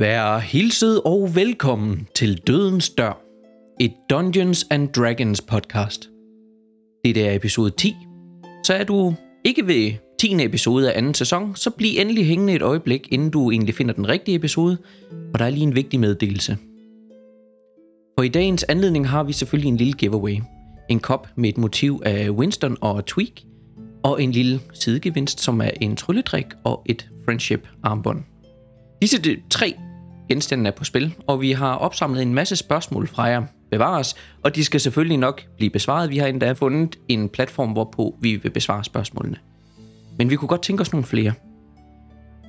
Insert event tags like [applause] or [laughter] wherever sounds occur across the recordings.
Vær hilset og velkommen til Dødens Dør, et Dungeons and Dragons podcast. Det er episode 10, så er du ikke ved 10. episode af anden sæson, så bliv endelig hængende et øjeblik, inden du egentlig finder den rigtige episode, og der er lige en vigtig meddelelse. For i dagens anledning har vi selvfølgelig en lille giveaway. En kop med et motiv af Winston og Tweak, og en lille sidegevinst, som er en trylledrik og et friendship armbånd. Disse tre genstanden er på spil, og vi har opsamlet en masse spørgsmål fra jer bevares, og de skal selvfølgelig nok blive besvaret. Vi har endda fundet en platform, hvorpå vi vil besvare spørgsmålene. Men vi kunne godt tænke os nogle flere.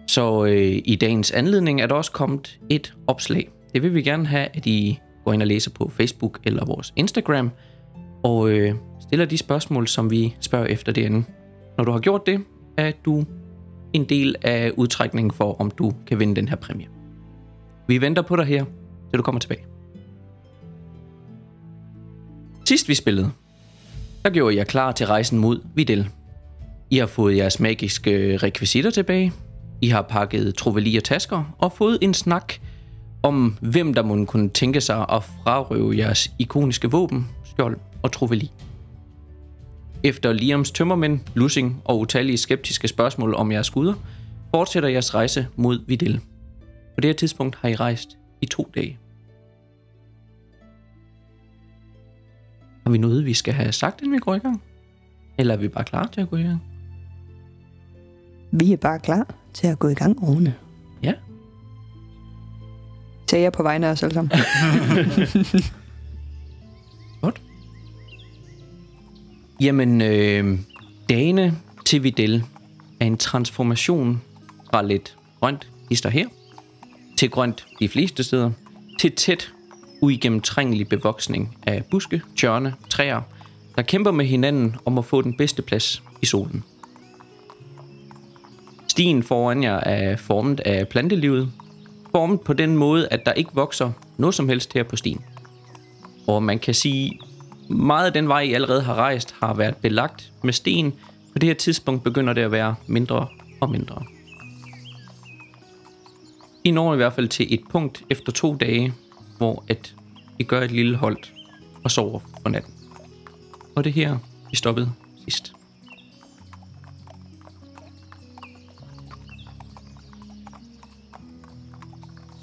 Så øh, i dagens anledning er der også kommet et opslag. Det vil vi gerne have, at I går ind og læser på Facebook eller vores Instagram, og øh, stiller de spørgsmål, som vi spørger efter derinde. Når du har gjort det, er du en del af udtrækningen for, om du kan vinde den her præmie. Vi venter på dig her, til du kommer tilbage. Sidst vi spillede, der gjorde jeg klar til rejsen mod Videl. I har fået jeres magiske rekvisitter tilbage. I har pakket troveli og tasker og fået en snak om, hvem der må kunne tænke sig at frarøve jeres ikoniske våben, skjold og troveli. Efter Liams tømmermænd, lussing og utallige skeptiske spørgsmål om jeres guder, fortsætter jeres rejse mod Videl. På det her tidspunkt har I rejst i to dage. Har vi noget, vi skal have sagt, inden vi går i gang? Eller er vi bare klar til at gå i gang? Vi er bare klar til at gå i gang, Rune. Ja. Sagde jeg på vegne af os alle sammen. [laughs] Godt. Jamen, øh, dagene til Videl er en transformation fra lidt grønt, hister her, til grønt de fleste steder, til tæt, uigennemtrængelig bevoksning af buske, tjørne, træer, der kæmper med hinanden om at få den bedste plads i solen. Stien foran jer er formet af plantelivet, formet på den måde, at der ikke vokser noget som helst her på stien. Og man kan sige, meget af den vej, I allerede har rejst, har været belagt med sten. På det her tidspunkt begynder det at være mindre og mindre. I når i hvert fald til et punkt efter to dage, hvor at I gør et lille hold og sover for natten. Og det er her, vi stoppede sidst.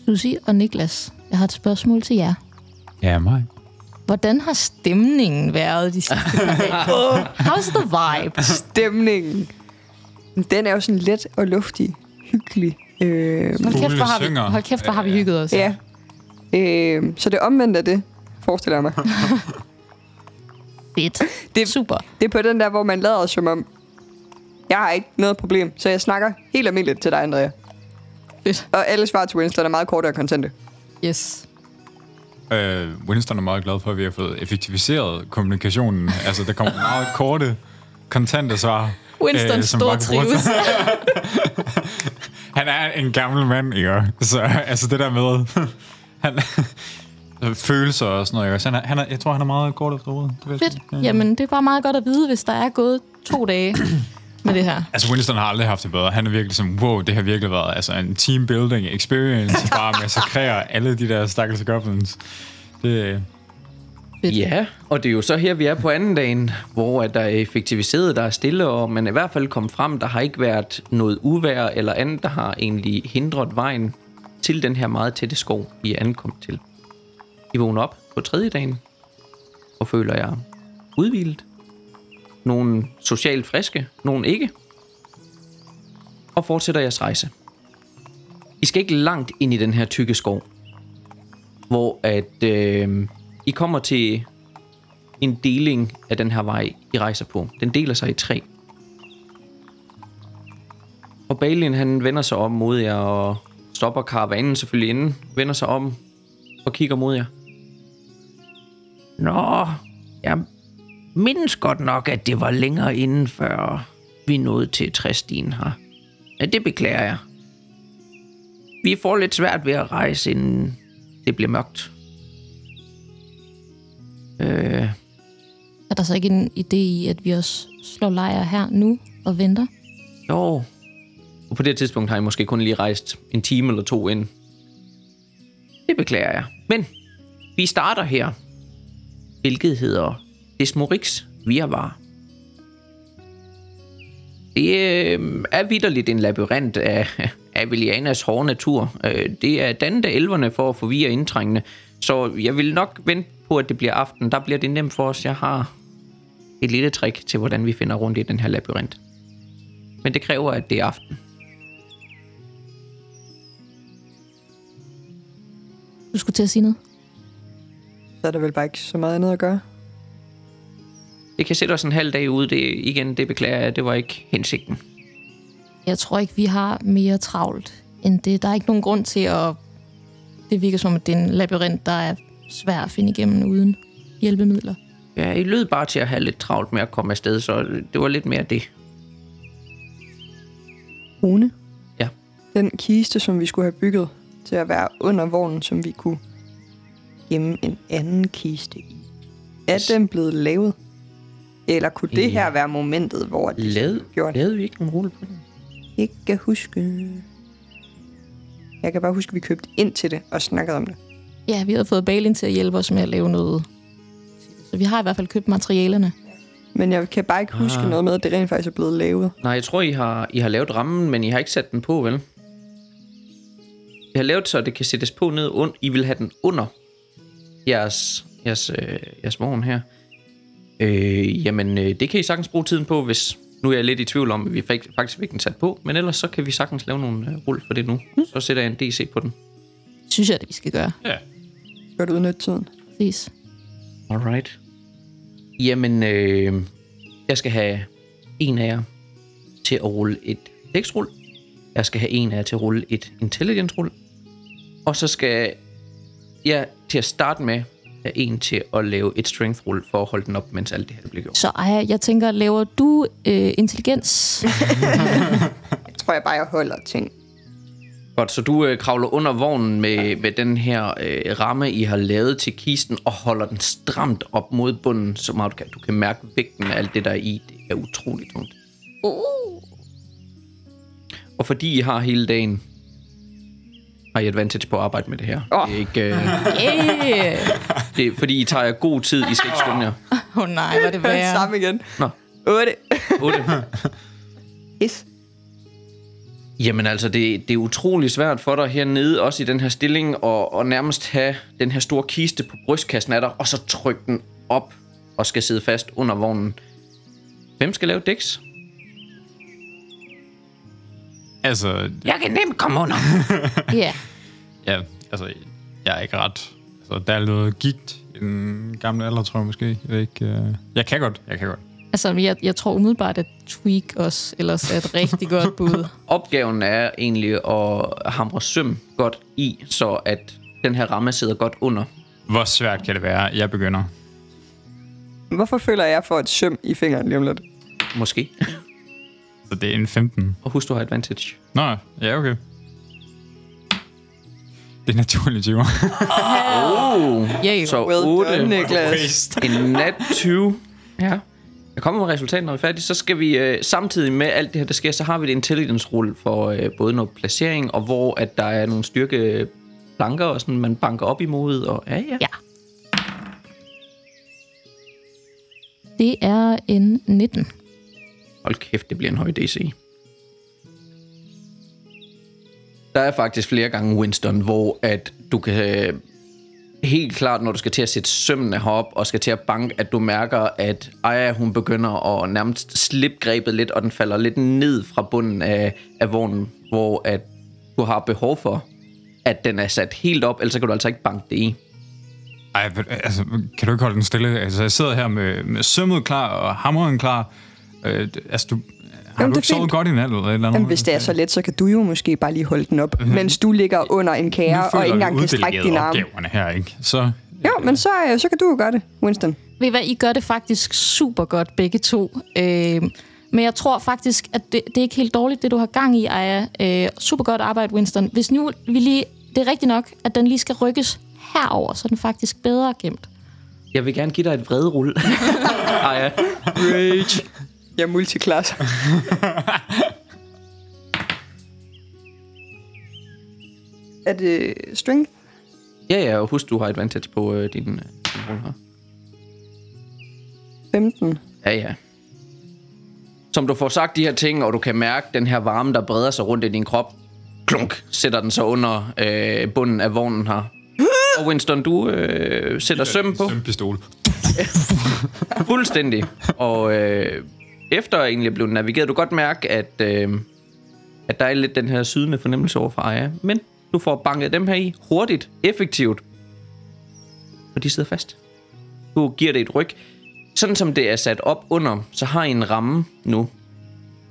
Susi og Niklas, jeg har et spørgsmål til jer. Ja, mig. Hvordan har stemningen været de sidste par dage? [laughs] How's the vibe? Stemningen. Den er jo sådan let og luftig. Hyggelig. Øh, Hold kæft, hvor har vi, synger. hold kæft, hvor har vi hygget os. ja. Øh, så det omvendte af det, forestiller jeg mig. [laughs] Fedt. Det- Super. Det er på den der, hvor man lader som om, jeg har ikke noget problem, så jeg snakker helt almindeligt til dig, Andrea. Fedt. Og alle svar til Winston er meget korte og kontante. Yes. Øh, Winston er meget glad for, at vi har fået effektiviseret kommunikationen. altså, der kommer meget korte, kontante svar. Winston øh, som stor trives. [laughs] Han er en gammel mand, ikke? Så altså det der med... [laughs] han, følelser og sådan noget, ikke? Så han er, han er, jeg tror, han er meget kort efter hovedet. Det ved jeg Fedt. sgu. Ja. Jamen, det er bare meget godt at vide, hvis der er gået to dage [clears throat] med det her. Altså, Winston har aldrig haft det bedre. Han er virkelig sådan, wow, det har virkelig været altså, en team building experience, [laughs] bare at massakrere alle de der stakkels goblins. Det, Fedt. Ja, og det er jo så her, vi er på anden dagen, hvor at der er effektiviseret, der er stille, og man er i hvert fald kommet frem. Der har ikke været noget uvær eller andet, der har egentlig hindret vejen til den her meget tætte skov, I er ankommet til. I vågner op på tredje dagen, og føler jer udvilet. Nogle socialt friske, nogle ikke. Og fortsætter jeres rejse. I skal ikke langt ind i den her tykke skov, hvor at øh, i kommer til en deling af den her vej, I rejser på. Den deler sig i tre. Og Balin han vender sig om mod jer og stopper karavanen selvfølgelig inden, vender sig om og kigger mod jer. Nå, jeg mindes godt nok, at det var længere inden, før vi nåede til træstien her. Ja, det beklager jeg. Vi får lidt svært ved at rejse, inden det bliver mørkt. Øh, Er der så ikke en idé i, at vi også slår lejr her nu og venter? jo. Og på det tidspunkt har I måske kun lige rejst en time eller to ind. Det beklager jeg. Men vi starter her, hvilket hedder Desmorix Virvar. Det øh, er vidderligt en labyrint af Avelianas hårde natur. Øh, det er dannede elverne for at forvirre indtrængende. Så jeg vil nok vente på, at det bliver aften. Der bliver det nemt for os. Jeg har et lille trick til, hvordan vi finder rundt i den her labyrint. Men det kræver, at det er aften. Du skulle til at sige noget. Så er der vel bare ikke så meget andet at gøre. Det kan sætte os en halv dag ude. Det, igen, det beklager jeg. Det var ikke hensigten. Jeg tror ikke, vi har mere travlt end det. Der er ikke nogen grund til at... Det virker som, at det er en labyrint, der er svær at finde igennem uden hjælpemidler. Ja, I lød bare til at have lidt travlt med at komme afsted, så det var lidt mere det. Rune? Ja. Den kiste, som vi skulle have bygget til at være under vognen, som vi kunne gemme en anden kiste i. Er den blevet lavet? Eller kunne det Ja. her være momentet, hvor det Lad, gjort? lavede vi ikke nogen rulle på den? Ikke kan huske. Jeg kan bare huske, at vi købte ind til det og snakkede om det. Ja, vi har fået Balin til at hjælpe os med at lave noget. Så vi har i hvert fald købt materialerne. Men jeg kan bare ikke huske Ah. noget med, at det rent faktisk er blevet lavet. Nej, jeg tror, I har, I har lavet rammen, men I har ikke sat den på, vel? I har lavet så, det kan sættes på ned und. I vil have den under jeres, jeres, øh, jeres vogn her. Øh, jamen, øh, det kan I sagtens bruge tiden på, hvis... Nu er jeg lidt i tvivl om, at vi faktisk fik den sat på, men ellers så kan vi sagtens lave nogle øh, rull for det nu. Så sætter jeg en DC på den. Synes jeg, at vi skal gøre. Ja. Godt udnytte tiden. Præcis. Alright. Jamen, øh, jeg skal have en af jer til at rulle et dexrull. Jeg skal have en af jer til at rulle et intelligence-rull. Og så skal jeg til at starte med have en til at lave et strength-rull for at holde den op, mens alt det her bliver gjort. Så Aya, jeg tænker, laver du øh, intelligens? [laughs] Jeg tror jeg bare, jeg holder ting. Godt, så du øh, kravler under vognen med, med den her øh, ramme, I har lavet til kisten, og holder den stramt op mod bunden, så meget du kan. Du kan mærke vægten af alt det, der er i. Det er utroligt tungt. Uh. Og fordi I har hele dagen, har I advantage på at arbejde med det her. Det er ikke... Øh, Yeah! det er, fordi I tager jer god tid, I skal ikke skynde jer. Åh oh, nej, hvad det værre. samme igen. Nå, 8. 8. Yes. Jamen altså, det, det er utrolig svært for dig hernede, også i den her stilling, og, og nærmest have den her store kiste på brystkassen af dig, og så trykke den op og skal sidde fast under vognen. Hvem skal lave dæks? Altså, Jeg kan nemt komme under. [laughs] Ja. ja, altså, jeg er ikke ret... Altså, der er noget gigt i den gamle alder, tror jeg måske. Jeg, ved ikke, uh... jeg kan godt, jeg kan godt. Altså, jeg, jeg tror umiddelbart, at Tweak også ellers er et [laughs] rigtig godt bud. Opgaven er egentlig at hamre søm godt i, så at den her ramme sidder godt under. Hvor svært kan det være? Jeg begynder. Hvorfor føler jeg for et søm i fingeren lige om lidt? Måske. [laughs] Så det er en 15. Og husk, du har advantage. Nå, ja, okay. Det er naturligt, 20. [laughs] Oh, Yeah. så Well 8. done, Niklas. En nat 20. Ja. Jeg kommer med resultatet, når vi er færdige. Så skal vi øh, samtidig med alt det her, der sker, så har vi et intelligence-rull for øh, både noget placering, og hvor at der er nogle styrke planker, og sådan, man banker op imod. Og, ja, ja. Ja. Det er en 19. Hold kæft, det bliver en høj DC. Der er faktisk flere gange Winston, hvor at du kan øh, helt klart, når du skal til at sætte sømmene herop og skal til at banke, at du mærker, at Aya, hun begynder at nærmest slippe grebet lidt, og den falder lidt ned fra bunden af, af vognen, hvor at du har behov for, at den er sat helt op, ellers så kan du altså ikke banke det i. Ej, altså, kan du ikke holde den stille? Altså, jeg sidder her med, med sømmet klar og hammeren klar. Øh, altså, du, har Jamen, du det ikke sovet godt i nat eller et eller andet? Jamen, hvis det er så let, så kan du jo måske bare lige holde den op, mens du ligger under en kære og ikke engang kan strække uddelegeret din arm. opgaverne her, ikke? Så, Jo, men så, øh, så kan du jo gøre det, Winston. Ved I hvad, I gør det faktisk super godt begge to. Øh, men jeg tror faktisk, at det, det er ikke helt dårligt, det du har gang i, Aya. Øh, super godt arbejde, Winston. Hvis nu vi lige... Det er rigtigt nok, at den lige skal rykkes herover, så er den faktisk bedre gemt. Jeg vil gerne give dig et vrede rulle. [laughs] Aya. Rage. Jeg er multiklasse. [laughs] er det strength? Ja, ja, og husk, du har advantage på øh, din, øh, din rulle her. 15. Ja, ja. Som du får sagt de her ting, og du kan mærke den her varme, der breder sig rundt i din krop. Klunk, sætter den så under øh, bunden af vognen her. Og Winston, du øh, sætter søm på. Sømpistol. [laughs] Fuldstændig. Og øh, efter egentlig blev navigeret, du godt mærke, at, øh, at der er lidt den her sydende fornemmelse over for Aya. Men du får banket dem her i hurtigt, effektivt. Og de sidder fast. Du giver det et ryg. Sådan som det er sat op under, så har I en ramme nu,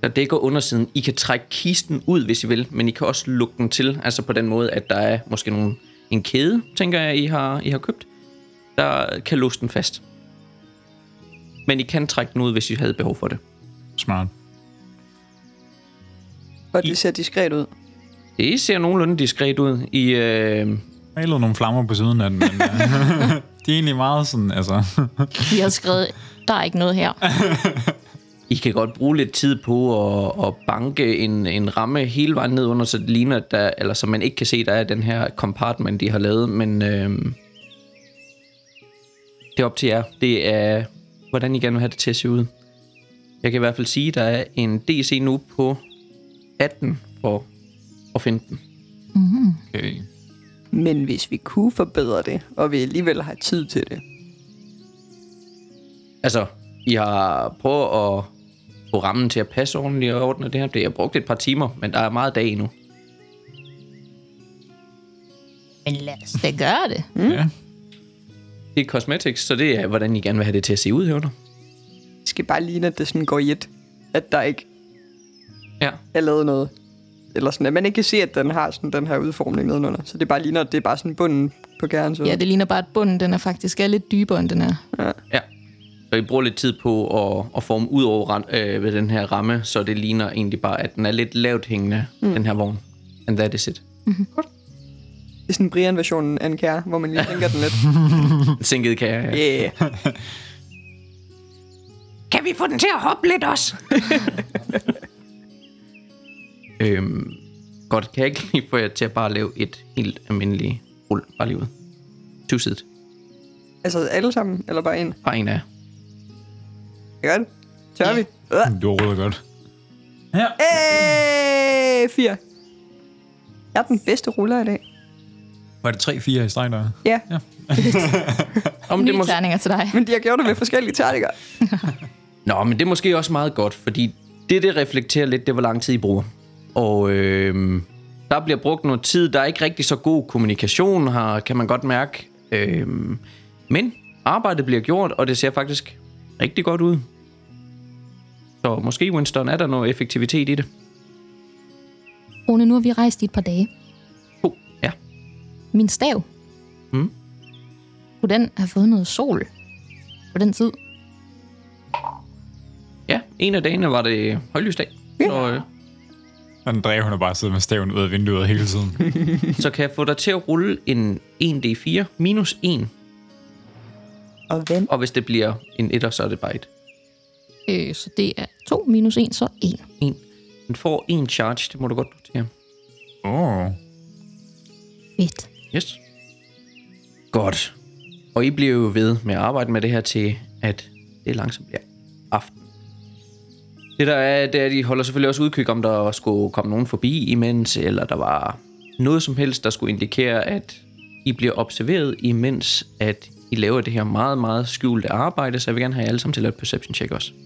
der dækker undersiden. I kan trække kisten ud, hvis I vil, men I kan også lukke den til. Altså på den måde, at der er måske nogle, en kæde, tænker jeg, I har, I har købt, der kan låse den fast. Men I kan trække den ud, hvis I havde behov for det. Smart. Og det ser diskret ud. Det ser nogenlunde diskret ud. I, øh, Malet nogle flammer på siden af den, men øh, [laughs] de er egentlig meget sådan, altså... Vi har skrevet, der er ikke noget her. I kan godt bruge lidt tid på at, at banke en, en ramme hele vejen ned under, så det ligner, at der, eller så man ikke kan se, der er den her compartment, de har lavet, men øh, det er op til jer. Det er, hvordan I gerne vil have det til at se ud. Jeg kan i hvert fald sige, at der er en DC nu på 18 for at finde den. Okay. Men hvis vi kunne forbedre det, og vi alligevel har tid til det, Altså, I har prøvet at få rammen til at passe ordentligt og ordne det her. Det har brugt et par timer, men der er meget dag endnu. Men lad os da gøre det. Mm. Ja. Det er cosmetics, så det er, hvordan I gerne vil have det til at se ud, hævner. Det skal bare ligne, at det sådan går i et. At der ikke Ja. er lavet noget. Eller sådan, at man ikke kan se, at den har sådan den her udformning nedenunder. Så det bare ligner, at det er bare sådan bunden på kernen. Så. Ja, det ligner bare, at bunden den er faktisk er lidt dybere, end den er. Ja. Så I bruger lidt tid på at, at forme ud over øh, ved den her ramme, så det ligner egentlig bare, at den er lidt lavt hængende, mm. den her vogn. And that is it. Det er sådan Brian-versionen af en kære, hvor man lige tænker den lidt. [laughs] Sænket kage. Ja. Yeah. Kan vi få den til at hoppe lidt også? [laughs] øhm, godt, kan jeg ikke lige få jer til at bare lave et helt almindeligt rull, bare lige ud. Tusidt. altså alle sammen, eller bare en? Bare en af jer. Gør det. Tør vi? Øh. Du råder godt. Ja. Hey, fire. Jeg er den bedste ruller i dag. Var det 3-4 i streg der? Ja, Ja. Om det Nye må... terninger til dig. men de har gjort det med forskellige terninger. [laughs] Nå, men det er måske også meget godt, fordi det, det reflekterer lidt, det hvor lang tid I bruger. Og øh, der bliver brugt noget tid. Der er ikke rigtig så god kommunikation her, kan man godt mærke. Øh, men arbejdet bliver gjort, og det ser faktisk rigtig godt ud. Så måske, Winston, er der noget effektivitet i det? Rune, nu har vi rejst i et par dage. Oh, ja. Min stav. Mm. Kunne den have fået noget sol på den tid? Ja, en af dagene var det højlysdag. Så, øh, Og den drev, hun har bare siddet med staven ud af vinduet hele tiden. [laughs] så kan jeg få dig til at rulle en 1d4 minus 1. Og vand. Og hvis det bliver en etter, så er det bare et. Øh, så det er 2 minus 1, så 1. En. Den får en charge, det må du godt notere. Åh. Oh. Fedt. Yes. Godt. Og I bliver jo ved med at arbejde med det her til, at det langsomt bliver aften. Det der er, det er, at de holder selvfølgelig også udkig, om der skulle komme nogen forbi imens, eller der var noget som helst, der skulle indikere, at I bliver observeret, imens at I laver det her meget, meget skjulte arbejde, så jeg vil gerne have jer alle sammen til at lave et perception check også. –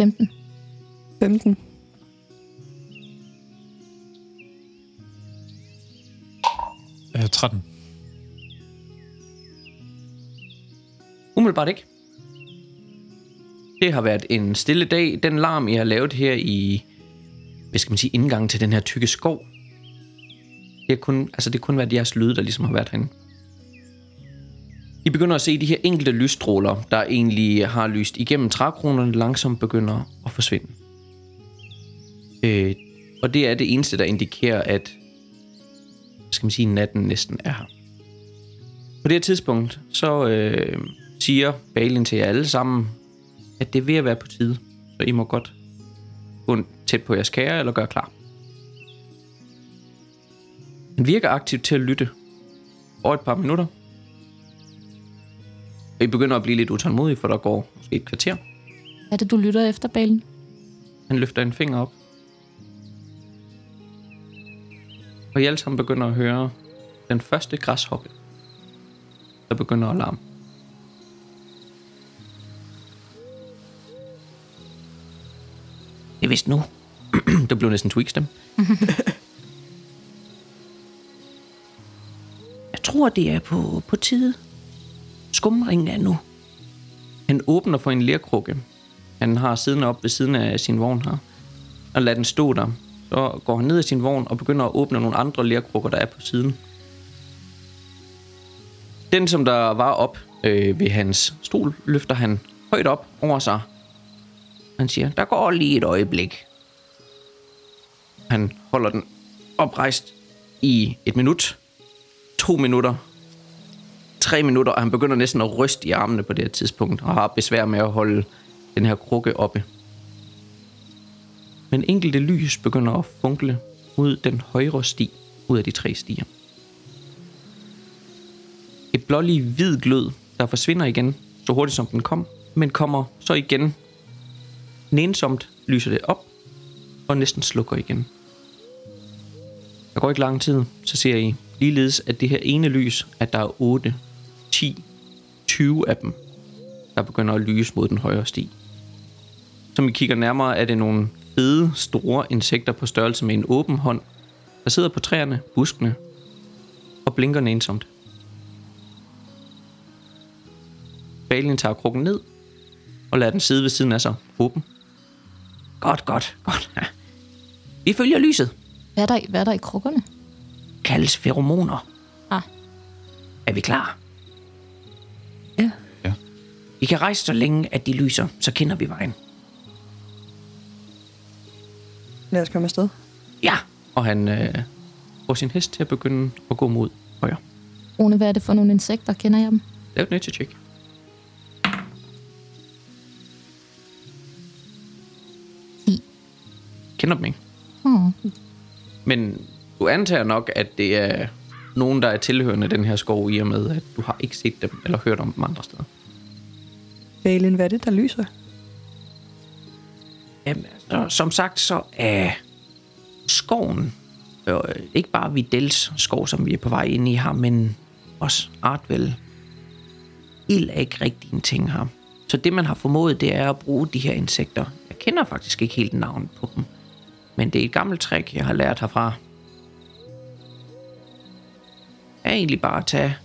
15. 15. Øh, 13. Umiddelbart ikke. Det har været en stille dag. Den larm, I har lavet her i, hvad skal man sige, indgangen til den her tykke skov, det har kun, altså det har kun været jeres lyde, der ligesom har været herinde. I begynder at se de her enkelte lysstråler, der egentlig har lyst igennem trækronerne, langsomt begynder at forsvinde. Øh, og det er det eneste, der indikerer, at hvad skal man sige, natten næsten er her. På det her tidspunkt, så øh, siger Balin til jer alle sammen, at det er ved at være på tide. Så I må godt gå tæt på jeres kære eller gøre klar. Han virker aktivt til at lytte over et par minutter. Og I begynder at blive lidt utålmodige, for der går måske et kvarter. Hvad er det, du lytter efter, Balen? Han løfter en finger op. Og I alle sammen begynder at høre den første græshoppe, der begynder at larme. Det er vist nu. [clears throat] det blev næsten tweaks [laughs] dem. Jeg tror, det er på, på tide. Skumringen er nu. Han åbner for en lerkrukke. Han har siden op ved siden af sin vogn her. Og lader den stå der. Så går han ned i sin vogn og begynder at åbne nogle andre lerkrukker, der er på siden. Den, som der var op øh, ved hans stol, løfter han højt op over sig. Han siger, der går lige et øjeblik. Han holder den oprejst i et minut, to minutter, tre minutter, og han begynder næsten at ryste i armene på det her tidspunkt, og har besvær med at holde den her krukke oppe. Men enkelte lys begynder at funkle ud den højre sti, ud af de tre stier. Et blålig hvid glød, der forsvinder igen, så hurtigt som den kom, men kommer så igen. Nænsomt lyser det op, og næsten slukker igen. Der går ikke lang tid, så ser I ligeledes, at det her ene lys, at der er 8, 10, 20 af dem, der begynder at lyse mod den højre sti. Som I kigger nærmere, er det nogle fede, store insekter på størrelse med en åben hånd, der sidder på træerne, buskene og blinker nænsomt. Balin tager krukken ned og lader den sidde ved siden af sig, åben. Godt, godt, godt. Ja. Vi følger lyset. Hvad er der, i- hvad er der i krukkerne? Kaldes feromoner. Ah, Er vi klar? Ja. Ja. Vi kan rejse så længe, at de lyser, så kender vi vejen. Lad os komme afsted. Ja! Og han øh, får sin hest til at begynde at gå mod højre. Rune, hvad er det for nogle insekter? Kender jeg dem? Lav et nature check. Kender dem ikke. Oh. Men du antager nok, at det er nogen, der er tilhørende den her skov, i og med, at du har ikke set dem eller hørt om dem andre steder. Balin, hvad er det, der lyser? Jamen, altså, som sagt, så er skoven, øh, ikke bare Videls skov, som vi er på vej ind i her, men også Artvel. Ild er ikke rigtig en ting her. Så det, man har formået, det er at bruge de her insekter. Jeg kender faktisk ikke helt navnet på dem. Men det er et gammelt trick, jeg har lært herfra. Er egentlig bare at tage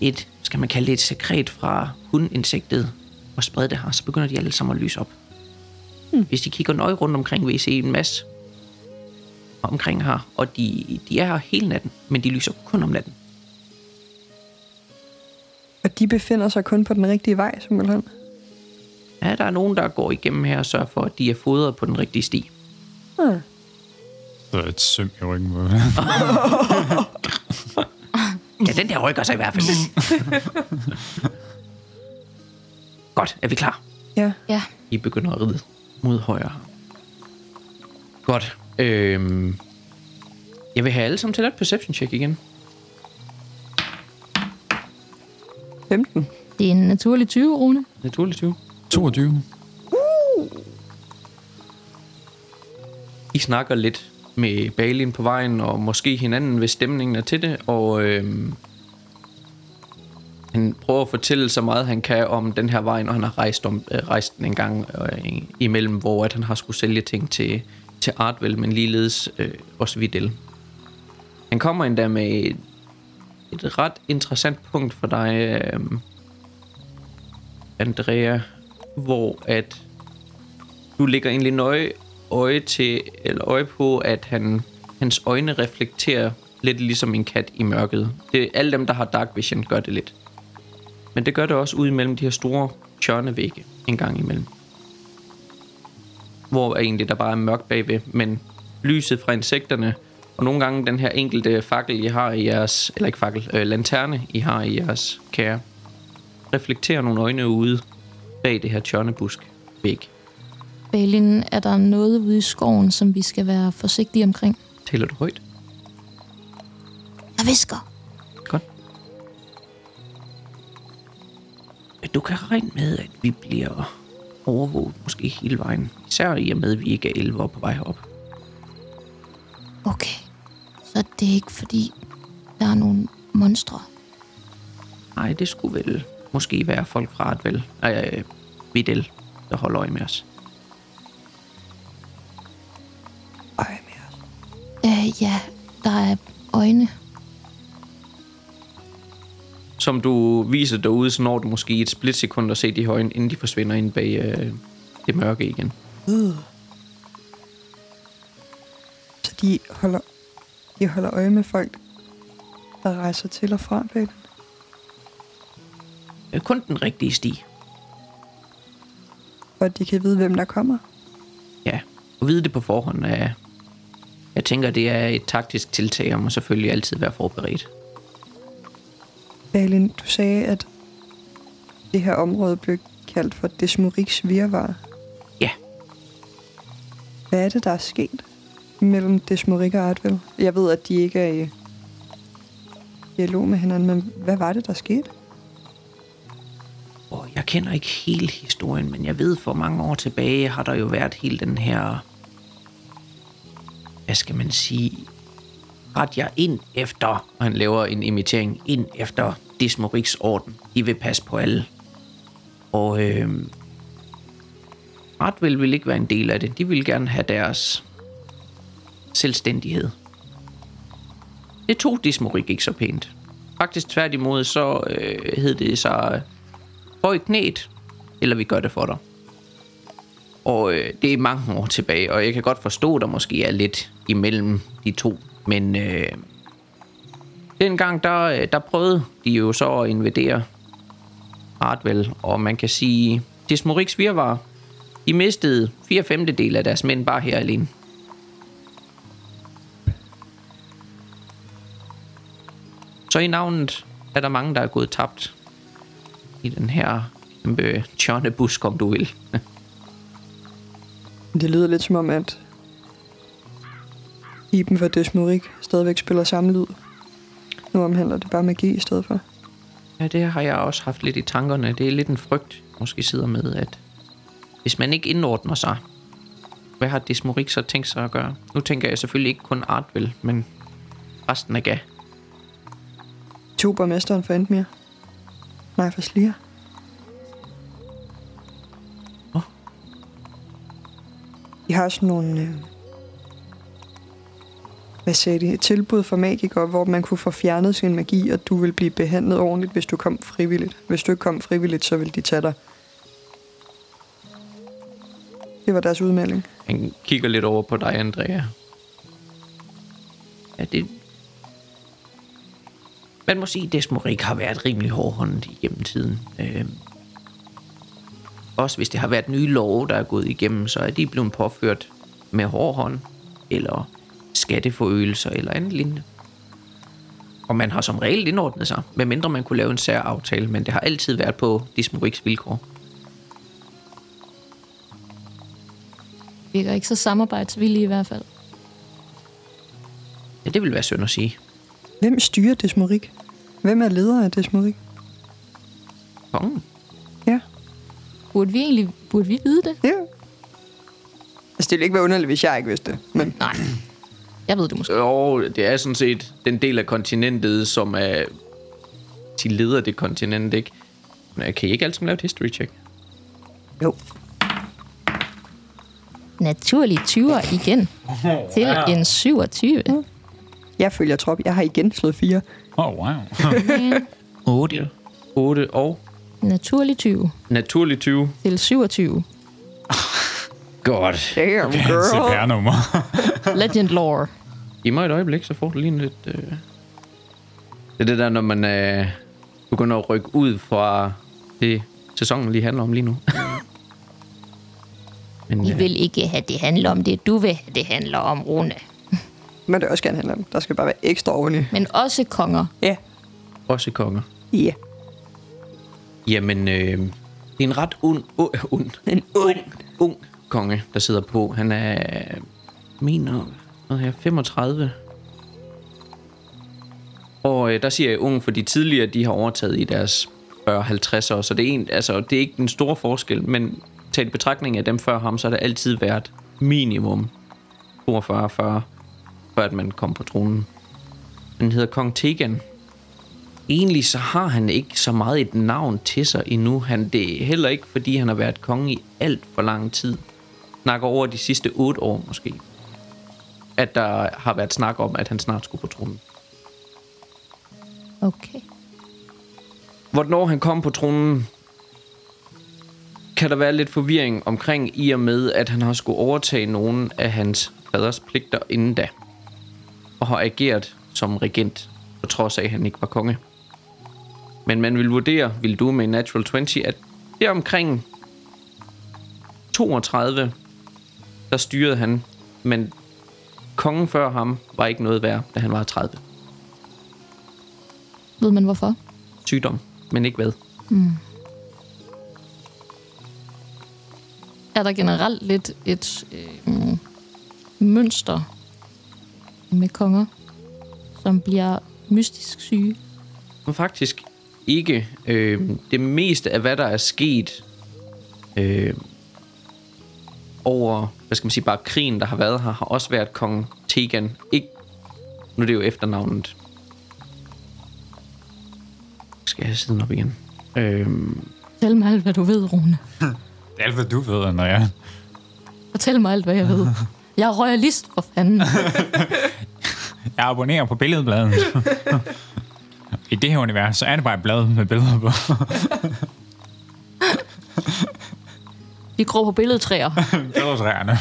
et, skal man kalde det et sekret fra hundinsektet og sprede det her, så begynder de alle sammen at lyse op. Hvis I kigger nøje rundt omkring, vil I se en masse omkring her. Og de, de er her hele natten, men de lyser kun om natten. Og de befinder sig kun på den rigtige vej, simpelthen. Ja, der er nogen, der går igennem her og sørger for, at de er fodret på den rigtige sti. Hmm. Så er et søm i ryggen på Ja, den der rykker sig i hvert fald. Godt, er vi klar? Ja. Ja. I begynder at ride mod højre. Godt. Øhm, jeg vil have alle sammen til et perception check igen. 15. Det er en naturlig 20, Rune. Naturligt 20. 22. I snakker lidt med Balin på vejen, og måske hinanden, hvis stemningen er til det, og øh, han prøver at fortælle så meget, han kan om den her vej, når han har rejst, om, øh, rejst den en gang øh, imellem, hvor at han har skulle sælge ting til, til Artvel, men ligeledes øh, også Videl. Han kommer endda med et, et ret interessant punkt for dig, øh, Andrea, hvor at du ligger egentlig nøje øje til, eller øje på, at han, hans øjne reflekterer lidt ligesom en kat i mørket. Det, alle dem, der har dark vision, gør det lidt. Men det gør det også ud imellem de her store tjørnevægge en gang imellem. Hvor er egentlig der bare er mørkt bagved, men lyset fra insekterne, og nogle gange den her enkelte fakkel, I har i jeres, eller ikke fakkel, øh, lanterne, I har i jeres kære, reflekterer nogle øjne ude bag det her tjørnebusk væg. Balin, er der noget ude i skoven, som vi skal være forsigtige omkring? Taler du højt? Jeg visker. Godt. Du kan regne med, at vi bliver overvåget måske hele vejen. Især i og med, at vi ikke er 11 år på vej op. Okay. Så det er ikke fordi, der er nogle monstre. Nej, det skulle vel måske være folk fra Advel. Nej, øh, Videl, der holder øje med os. Ja, der er øjne. Som du viser derude, så når du måske i et splitsekund at se de højne, inden de forsvinder ind bag øh, det mørke igen. Så de holder, de holder øje med folk, der rejser til og fra Balin. Øh, Kun den rigtige sti. At de kan vide, hvem der kommer. Ja, at vide det på forhånd er... Jeg tænker, det er et taktisk tiltag, og må selvfølgelig altid være forberedt. Balin, du sagde, at det her område blev kaldt for Desmoriks virvar. Ja, Hvad er det, der er sket mellem Desmorik og Artvel? Jeg ved, at de ikke er i dialog med hinanden, men hvad var det, der skete? og jeg kender ikke hele historien, men jeg ved, for mange år tilbage har der jo været hele den her... Hvad skal man sige? Ret jer ind efter, og han laver en imitering, ind efter Dismoriks orden. De vil passe på alle. Og øh, Artvel vil ikke være en del af det. De vil gerne have deres selvstændighed. Det tog Dismorik ikke så pænt. Faktisk tværtimod, så øh, hed det så bøj øh, knæet, eller vi gør det for dig. Og øh, det er mange år tilbage, og jeg kan godt forstå, der måske er lidt imellem de to. Men øh, dengang, der, øh, der prøvede de jo så at invadere Artvel, og man kan sige, Desmoriks virvar, de mistede 4 femtedel af deres mænd bare her alene. Så i navnet er der mange, der er gået tabt i den her kæmpe tjørnebusk, om du vil. [laughs] Det lyder lidt som om, at Iben for Desmorik stadigvæk spiller samme lyd. Nu omhandler det bare magi i stedet for. Ja, det har jeg også haft lidt i tankerne. Det er lidt en frygt, måske sidder med, at hvis man ikke indordner sig, hvad har Desmorik så tænkt sig at gøre? Nu tænker jeg selvfølgelig ikke kun Artvel, men resten af Ga. To borgmesteren for Endmere. Nej, for Slier. I har sådan nogle... Øh, hvad sagde de? Et tilbud for magikere, hvor man kunne få fjernet sin magi, og du vil blive behandlet ordentligt, hvis du kom frivilligt. Hvis du ikke kom frivilligt, så vil de tage dig. Det var deres udmelding. Han kigger lidt over på dig, Andrea. Ja, det... Man må sige, at Desmorik har været rimelig hårdhåndet igennem tiden. Øh, også hvis det har været nye love, der er gået igennem, så er de blevet påført med hård hånd, eller skatteforøgelser, eller andet lignende. Og man har som regel indordnet sig, medmindre man kunne lave en sær aftale, men det har altid været på Desmoriks vilkår. Virker ikke så samarbejdsvillige i hvert fald. Ja, det vil være synd at sige. Hvem styrer Desmorik? Hvem er leder af Desmorik? Kongen. Ja. Burde vi egentlig burde vi vide det? Ja. Altså, det ville ikke være underligt, hvis jeg ikke vidste det. Men Nej. Jeg ved det måske. Jo, det er sådan set den del af kontinentet, som er... De leder det kontinent, ikke? Men kan I ikke altid lave et history check? jo. Naturlig 20'er igen. Til en 27. Jeg følger trop. Jeg har igen slået fire. Oh, wow. [laughs] 8. 8 og Naturlig 20 naturlig 20. til 27. [laughs] Godt. Damn, girl. CPR-nummer. [laughs] Legend lore. Giv mig et øjeblik, så får du lige lidt... Øh... Det er det der, når man øh, begynder at rykke ud fra det, sæsonen lige handler om lige nu. [laughs] Men Vi øh, vil ikke have det handler om det, du vil have det handler om, Rune. Men det også gerne handle om. Der skal bare være ekstra oveni. Men også konger. Ja. også konger. Ja. Jamen, øh, det er en ret und, uh, und, En ung, ung konge, der sidder på. Han er, mener, hvad her, 35. Og øh, der siger jeg ung, fordi tidligere de har overtaget i deres 40-50 år, så det er, en, altså, det er ikke den store forskel, men taget i betragtning af dem før ham, så har det altid været minimum 42-40, før at man kom på tronen. Han hedder Kong Tegan. Egentlig så har han ikke så meget et navn til sig endnu. Han, det er heller ikke, fordi han har været konge i alt for lang tid. Snakker over de sidste 8 år måske. At der har været snak om, at han snart skulle på tronen. Okay. Hvornår han kom på tronen, kan der være lidt forvirring omkring i og med, at han har skulle overtage nogle af hans faders pligter inden da. Og har ageret som regent, på trods af, at han ikke var konge. Men man vil vurdere, vil du med en Natural 20, at det omkring 32, der styrede han, men kongen før ham var ikke noget værd, da han var 30. Ved man hvorfor? Sygdom, men ikke hvad. Er der generelt lidt et øh, mønster med konger, som bliver mystisk syge? Men faktisk ikke. Øh, det meste af, hvad der er sket øh, over, hvad skal man sige, bare krigen, der har været her, har også været kong Tegan. Ikke, nu er det jo efternavnet. Skal jeg siden op igen? Øh, Fortæl mig alt, hvad du ved, Rune. Det [laughs] er alt, hvad du ved, Andrea. Fortæl mig alt, hvad jeg ved. Jeg er royalist, for fanden. [laughs] Jeg abonnerer på billedbladet. [laughs] I det her univers, så er det bare et blad med billeder på. De gror på billedtræer. [laughs] Billedtræerne.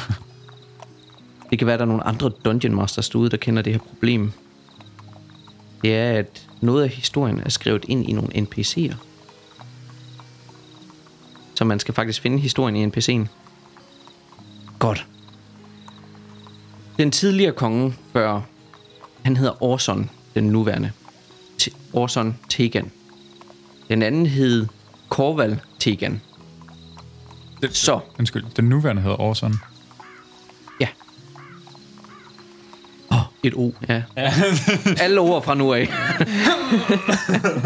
det kan være, at der er nogle andre Dungeon Masters derude, der kender det her problem. Det er, at noget af historien er skrevet ind i nogle NPC'er. Så man skal faktisk finde historien i NPC'en. Godt. Den tidligere konge før, han hedder Orson, den nuværende. Orson Tegan. Den anden hed Korval Tegan. Så, Undskyld, den nuværende hedder Orson. ja. Åh, oh, et O, ja. [laughs] Alle ord fra nu af. [laughs]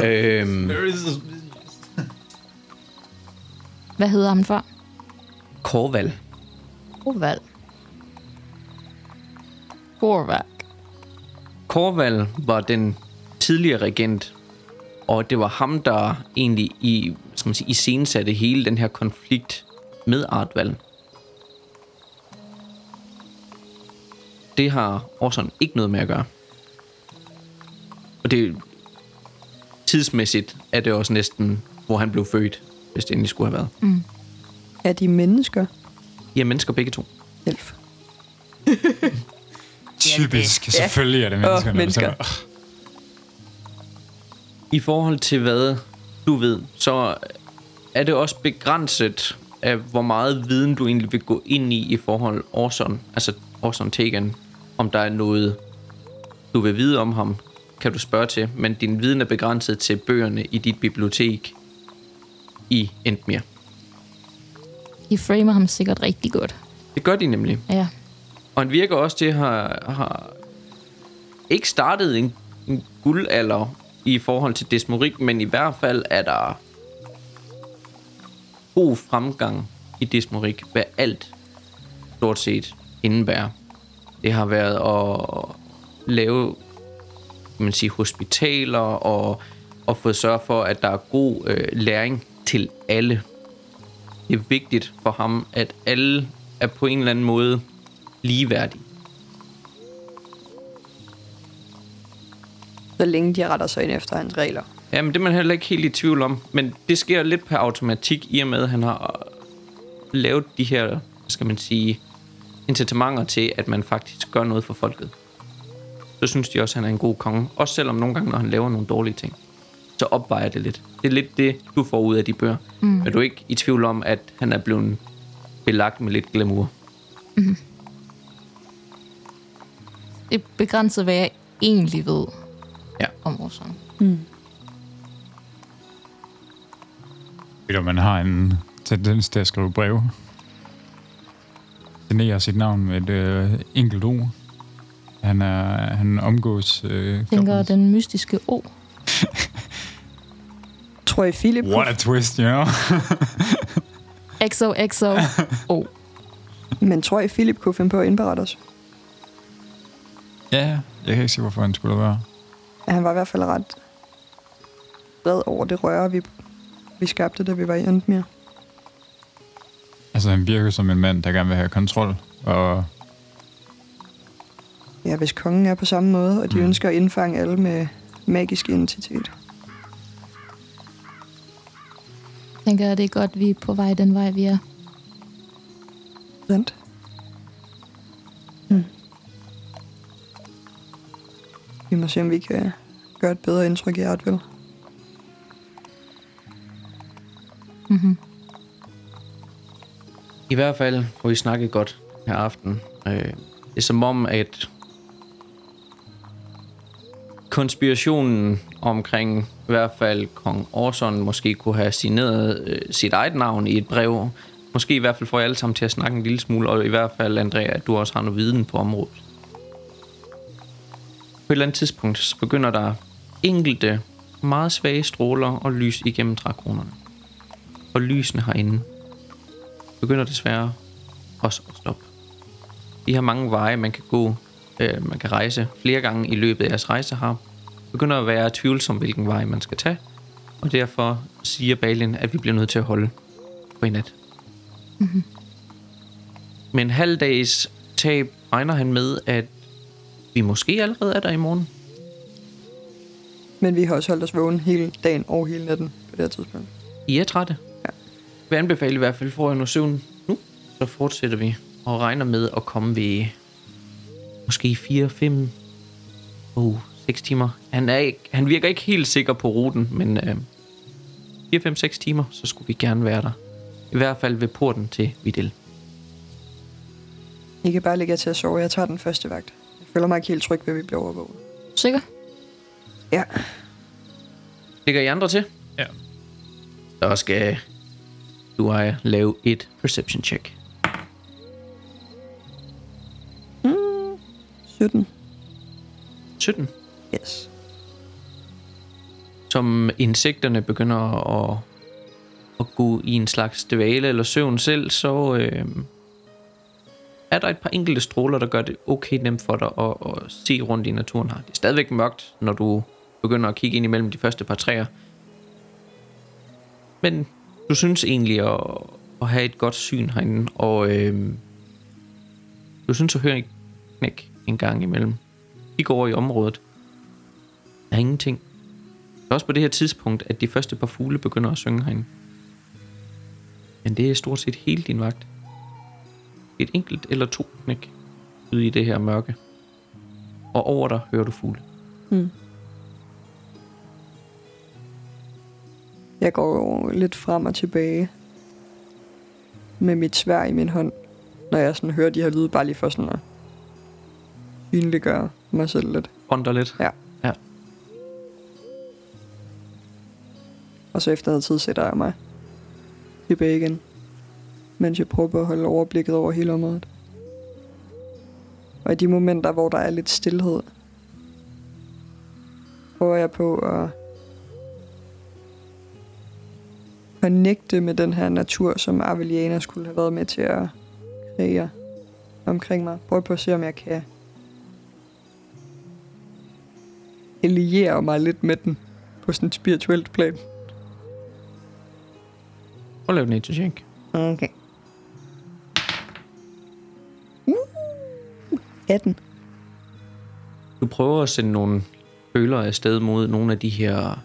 øhm, Hvad hedder han før? Korval. Korval. Korval. Korval var den tidligere regent, og det var ham, der egentlig i, skal man sige, iscenesatte hele den her konflikt med Artval. Det har Orson ikke noget med at gøre. Og det tidsmæssigt er det også næsten, hvor han blev født, hvis det endelig skulle have været. Er de mennesker? Er mennesker begge to. Elf. [laughs] Typisk. Ja. Selvfølgelig er det mennesker. Det mennesker. I forhold til hvad du ved, så er det også begrænset af, hvor meget viden du egentlig vil gå ind i i forhold Orson, altså Orson Tegan, om der er noget, du vil vide om ham, kan du spørge til, men din viden er begrænset til bøgerne i dit bibliotek i Endmere. De framer ham sikkert rigtig godt. Det gør de nemlig. Ja. Og han virker også til at have, har ikke startet en, en guldalder i forhold til Desmorik, men i hvert fald er der god fremgang i Desmorik, hvad alt stort set indebærer. Det har været at lave kan man sige, hospitaler og, og få sørge for, at der er god øh, læring til alle. Det er vigtigt for ham, at alle er på en eller anden måde ligeværdige. Så længe de retter sig ind efter hans regler. Jamen, det er man heller ikke helt i tvivl om. Men det sker lidt per automatik, i og med, at han har øh, lavet de her, hvad skal man sige, incitamenter til, at man faktisk gør noget for folket. Så synes de også, at han er en god konge. Også selvom nogle gange, når han laver nogle dårlige ting, så opvejer det lidt. Det er lidt det, du får ud af de bøger. Mm. Men du er ikke i tvivl om, at han er blevet belagt med lidt glamour. Det er begrænset, hvad jeg egentlig ved Ja. om Orson. Ved du, man har en tendens til at skrive breve. definerer sit navn med et øh, enkelt ord. Han, er, han omgås... Øh, Tænker den mystiske O. [laughs] Tror I, Philip What a twist, you know? [laughs] XO, XO, O. men tror I, Philip kunne finde på at indberette os? ja, jeg kan ikke se, hvorfor han skulle være. Han var i hvert fald ret vred over det røre, vi, vi skabte, da vi var i Endmere. Altså, han virker som en mand, der gerne vil have kontrol. Og Ja, hvis kongen er på samme måde, og de Mm. ønsker at indfange alle med magisk identitet. Tænker, at det er godt, vi er på vej den vej, vi er. Sandt? Vi må se, om vi kan gøre et bedre indtryk i Artvel. Mm-hmm. I hvert fald får vi snakket godt her aften. Øh, det er som om, at konspirationen omkring i hvert fald kong Orson måske kunne have signeret øh, sit eget navn i et brev. Måske i hvert fald får jeg alle sammen til at snakke en lille smule, og i hvert fald, Andrea, at du også har noget viden på området. På et eller andet tidspunkt så begynder der enkelte meget svage stråler og lys igennem trækronerne. Og lysene herinde begynder desværre også at stoppe. I har mange veje, man kan gå, øh, man kan rejse flere gange i løbet af jeres rejse her. Begynder at være tvivlsom, hvilken vej man skal tage. Og derfor siger Balin, at vi bliver nødt til at holde på en nat. Mm-hmm. Med en halv dags tab regner han med, at vi måske allerede er der i morgen. Men vi har også holdt os vågen hele dagen og hele natten på det her tidspunkt. I er trætte. Ja. Jeg vil anbefale i hvert fald, får jeg noget søvn nu, så fortsætter vi og regner med at komme ved måske 4, 5, oh, 6 timer. Han, er ikke, han virker ikke helt sikker på ruten, men øh, 4, 5, 6 timer, så skulle vi gerne være der. I hvert fald ved porten til Videl. I kan bare lægge jer til at sove. Jeg tager den første vagt. Føler mig ikke helt tryg ved, at vi bliver overvåget. Sikker? Ja. Ligger I andre til? Ja. Så skal du og jeg lave et perception check. 17. 17. Yes. som insekterne begynder at, at gå i en slags dvale eller søvn selv, så øh, er der et par enkelte stråler, der gør det okay nemt for dig at, at se rundt i naturen her. Det er stadigvæk mørkt, når du begynder at kigge ind imellem de første par træer. Men du synes egentlig at, at have et godt syn herinde, og øh, du synes at høre en knæk en gang imellem. Kig over i området. Der er ingenting. Det er også på det her tidspunkt, at de første par fugle begynder at synge herinde. Men det er stort set hele din vagt. Et enkelt eller to knæk ude i det her mørke. Og over dig hører du fugle. Hmm. Jeg går lidt frem og tilbage med mit svær i min hånd, når jeg sådan hører de her lyde, bare lige for sådan at synliggøre mig selv lidt. Ånder lidt. Ja. Ja. Og så efter noget tid sætter jeg mig tilbage igen, mens jeg prøver på at holde overblikket over hele området. Og i de momenter, hvor der er lidt stillhed, prøver jeg på at connecte med den her natur, som Arveliana skulle have været med til at kreere omkring mig. Prøv på at se, om jeg kan alliere mig lidt med den på sådan et spirituelt plan. Prøv at lave nature check. Okay. 18. Du prøver at sende nogle føler afsted mod nogle af de her... Jeg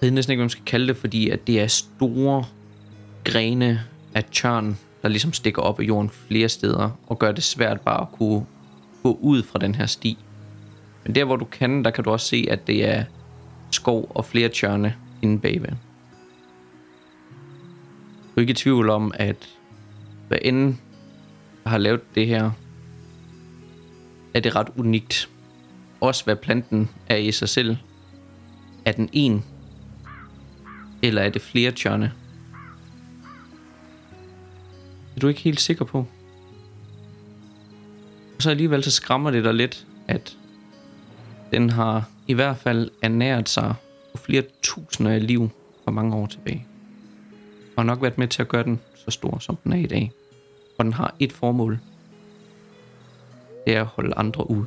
ved næsten ikke, hvad man skal kalde det, fordi at det er store grene af tjørn, der ligesom stikker op af jorden flere steder, og gør det svært bare at kunne gå ud fra den her sti. Men der, hvor du kan, der kan du også se, at det er skov og flere tjørne inde bagved. Du er ikke i tvivl om, at hvad end har lavet det her, er det ret unikt. Også hvad planten er i sig selv. Er den en? Eller er det flere tjørne? er du ikke helt sikker på. Og så alligevel så skræmmer det dig lidt, at den har i hvert fald ernæret sig på flere tusinder af liv for mange år tilbage. Og har nok været med til at gøre den så stor, som den er i dag. Og den har et formål. Det er at holde andre ude.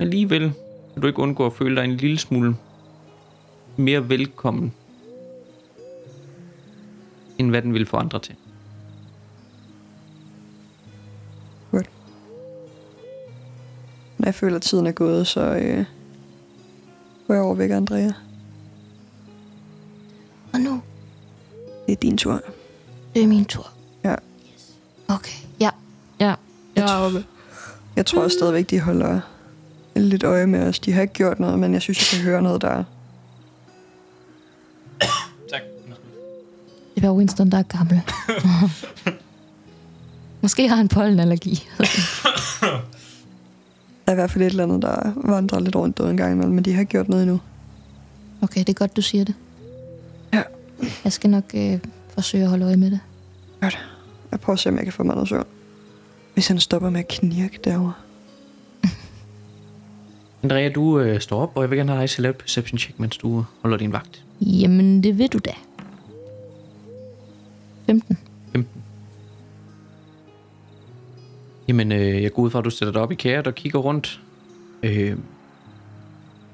Alligevel kan du ikke undgå at føle dig en lille smule mere velkommen, end hvad den vil få andre til. Godt. Når jeg føler, at tiden er gået, så øh, går jeg over væk, Andrea. Din tur. det er min tur. Ja. Okay, ja. Ja, jeg er oppe. Jeg tror også stadigvæk, de holder lidt øje med os. De har ikke gjort noget, men jeg synes, jeg kan høre noget der. Tak. Det var Winston, der er gammel. [laughs] Måske har han pollenallergi. Der er i hvert fald et eller andet, der vandrer lidt rundt der en gang imellem, men de har ikke gjort noget endnu. Okay, det er godt, du siger det. Ja. Jeg skal nok øh, forsøge at holde øje med det. Godt. Jeg prøver at se, om jeg kan få mig noget søvn. Hvis han stopper med at knirke derovre. [laughs] Andrea, du øh, står op, og jeg vil gerne have dig til at lave et perception check, mens du holder din vagt. Jamen, det ved du da. 15. 15. Jamen, øh, jeg går ud fra, at du sætter dig op i kæret og kigger rundt. Øh,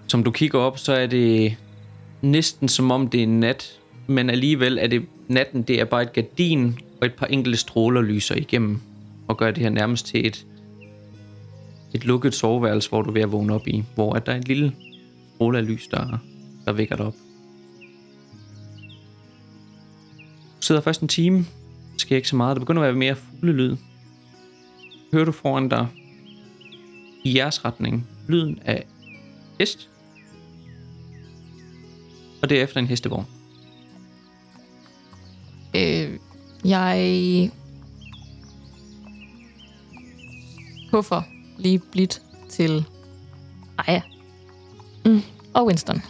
som du kigger op, så er det næsten som om det er nat, men alligevel er det natten, det er bare et gardin og et par enkelte stråler lyser igennem og gør det her nærmest til et, et lukket soveværelse, hvor du er ved at vågne op i, hvor at der er en lille stråle af lys, der, der vækker dig op. Du sidder først en time, der sker ikke så meget. Der begynder at være mere fuglelyd. Hører du foran dig i jeres retning lyden af hest. Og derefter en hestevogn. Øh, jeg puffer lige blidt til Aya. Mm. Og Winston.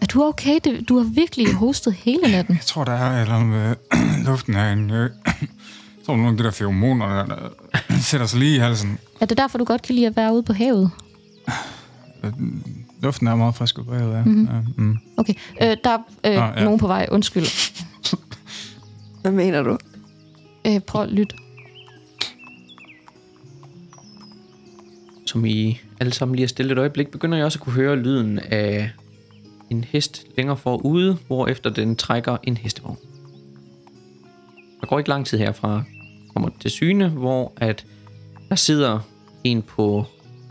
Er du okay? Du har virkelig hostet hele natten. Jeg tror, der er eller med [clears throat] luften en... Øh, [clears throat] jeg tror, nogle af de der feromoner, der, der [clears throat] sætter sig lige i halsen. Er det derfor, du godt kan lide at være ude på havet? Luften er meget frisk ud på havet, ja. Mm-hmm. ja mm. Okay, øh, der er øh, Nå, ja. nogen på vej. Undskyld. [laughs] Hvad mener du? Øh, prøv at lytte. Som I alle sammen lige har stillet et øjeblik, begynder jeg også at kunne høre lyden af en hest længere forude, hvor efter den trækker en hestevogn. Der går ikke lang tid herfra, kommer til syne, hvor at der sidder en på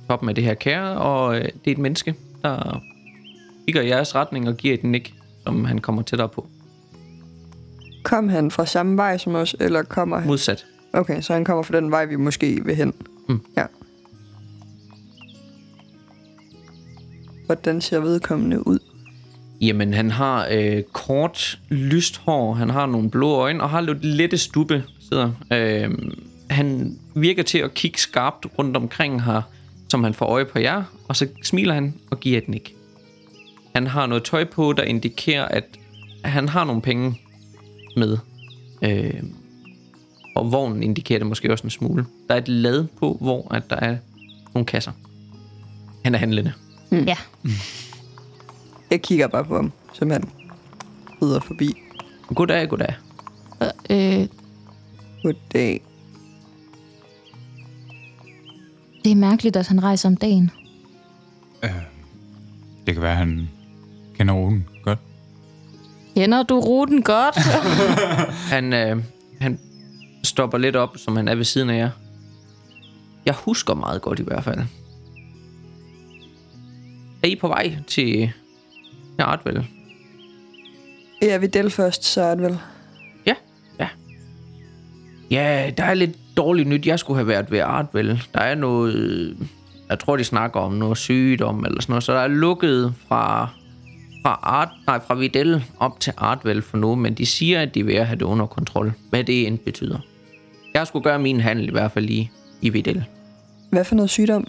toppen af det her kære, og øh, det er et menneske, der kigger i jeres retning og giver et nik, som han kommer tættere på. Kom han fra samme vej som os, eller kommer han? Modsat. Okay, så han kommer fra den vej, vi måske vil hen. Mm. Ja. Hvordan ser vedkommende ud? Jamen, han har øh, kort, lyst hår, han har nogle blå øjne, og har lidt lette stubbe, sidder. Øh, han virker til at kigge skarpt rundt omkring her, som han får øje på jer, og så smiler han og giver et nik. Han har noget tøj på, der indikerer, at han har nogle penge med. Øh, og vognen indikerer det måske også en smule. Der er et lad på, hvor at der er nogle kasser. Han er handlende. Mm. Ja. Jeg kigger bare på ham, som han rider forbi. Goddag, goddag. Øh, Goddag. Det er mærkeligt, at han rejser om dagen. Øh, det kan være, at han kender ruten godt. Kender du ruten godt? [laughs] Han, øh, han stopper lidt op, som han er ved siden af jer. Jeg husker meget godt i hvert fald. Er I på vej til, Artwell? Ja, vi del først, så er Ja, der er lidt dårligt nyt. Jeg skulle have været ved Artwell. Der er noget... Jeg tror, de snakker om noget sygdom eller sådan noget. Så der er lukket fra, fra, Art, nej, fra Videl op til Artwell for nu. Men de siger, at de er ved at have det under kontrol. Hvad det end betyder. Jeg skulle gøre min handel i hvert fald i, i Videl. Hvad for noget sygdom?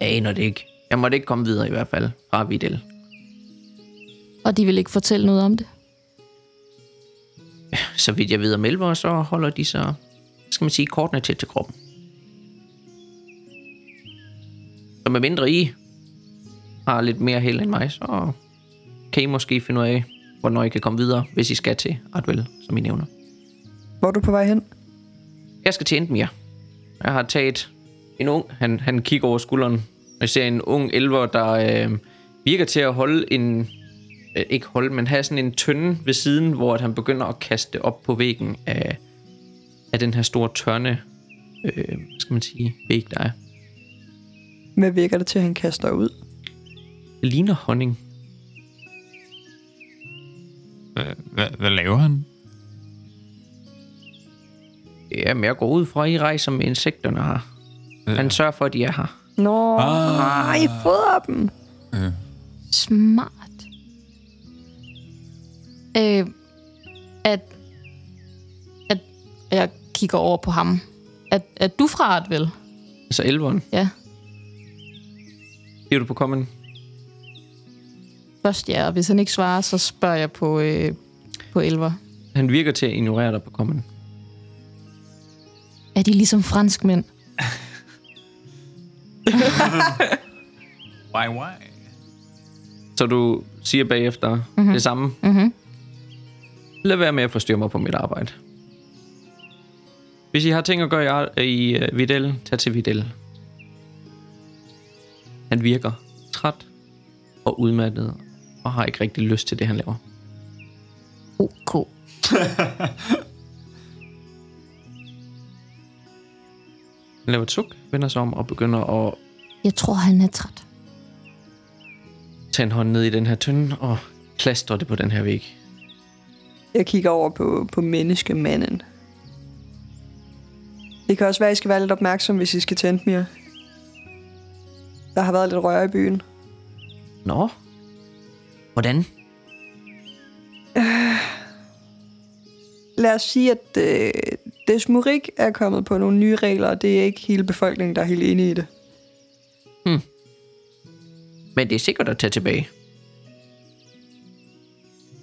Jeg aner det ikke. Jeg måtte ikke komme videre i hvert fald fra Videl. Og de vil ikke fortælle noget om det? Så vidt jeg ved om elver, så holder de sig, skal man sige, kortene tæt til kroppen. Så med mindre I har lidt mere held end mig, så kan I måske finde ud af, hvornår I kan komme videre, hvis I skal til Artwell, som I nævner. Hvor er du på vej hen? Jeg skal til Endmir. Jeg har taget en ung, han, han kigger over skulderen, og jeg ser en ung elver, der øh, virker til at holde en, øh, ikke holde, men have sådan en tønde ved siden, hvor at han begynder at kaste op på væggen af, af den her store tørne, øh, hvad skal man sige, væg, der er. Hvad virker det til, at han kaster ud? Det ligner honning. Hvad, hvad, laver han? Ja, men jeg går ud fra, at I rejser med insekterne her. Han sørger for, at de er her. Nå, Ah. ah. I fodrer dem. Øh, Smart. Øh, at jeg kigger over på ham. At, at du fra et vel? Altså elveren. Ja. Siger du på kommen? Først ja, og hvis han ikke svarer, så spørger jeg på, øh, på elver. Han virker til at ignorere dig på kommen. Er de ligesom franskmænd? [laughs] why, why? Så du siger bagefter mm-hmm. det samme. Mhm. Lad være med at forstyrre mig på mit arbejde. Hvis I har ting at gøre i, uh, Videl, tag til Videl. Han virker træt og udmattet, og har ikke rigtig lyst til det, han laver. OK. [laughs] Han laver et suk, vender sig om og begynder at Jeg tror, han er træt. tage en hånd ned i den her tynde og klastre det på den her væg. Jeg kigger over på, på menneskemanden. Det kan også være, at I skal være lidt opmærksom, hvis I skal til Endmir. Der har været lidt røre i byen. Nå, hvordan? Lad os sige, at øh, Desmurik er kommet på nogle nye regler, og det er ikke hele befolkningen, der er helt enige i det. Men det er sikkert at tage tilbage.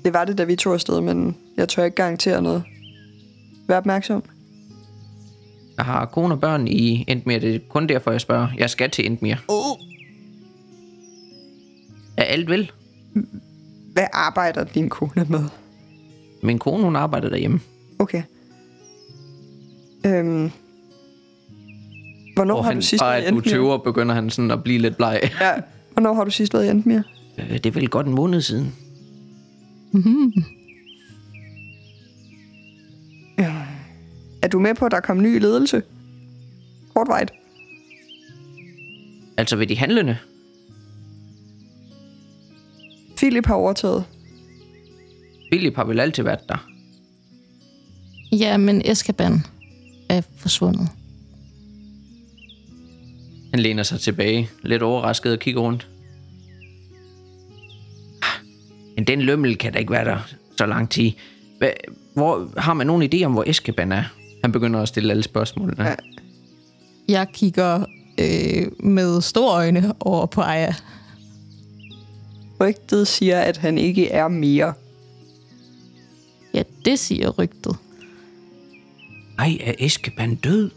Det var det, da vi tog afsted, men jeg tør ikke garantere noget. Vær opmærksom. Jeg har kone og børn i Endmir. Det er kun derfor, jeg spørger. Jeg skal til Endmir. Oh. Er alt vel? Hvad arbejder din kone med? Min kone, hun arbejder derhjemme. Okay. Øhm. Hvornår og har han, du sidst været i at du tøver, begynder han sådan at blive lidt bleg. [laughs] Ja. Hvornår har du sidst været i Endmir? Øh, Det er vel godt en måned siden. Er du med på, at der kom ny ledelse? Kortvejt. Altså ved de handlende. Philip har overtaget. Philip har vel altid været der. Ja, men Eskaban er forsvundet. Han læner sig tilbage, lidt overrasket og kigger rundt. Men den lømmel kan da ikke være der så lang tid. Hvor, har man nogen idé om, hvor Eskeban er? Han begynder at stille alle spørgsmålene. Ja. Jeg kigger øh, med store øjne over på Aya. Rygtet siger, at han ikke er mere. Ja, det siger rygtet. Ej, er Eskeban død?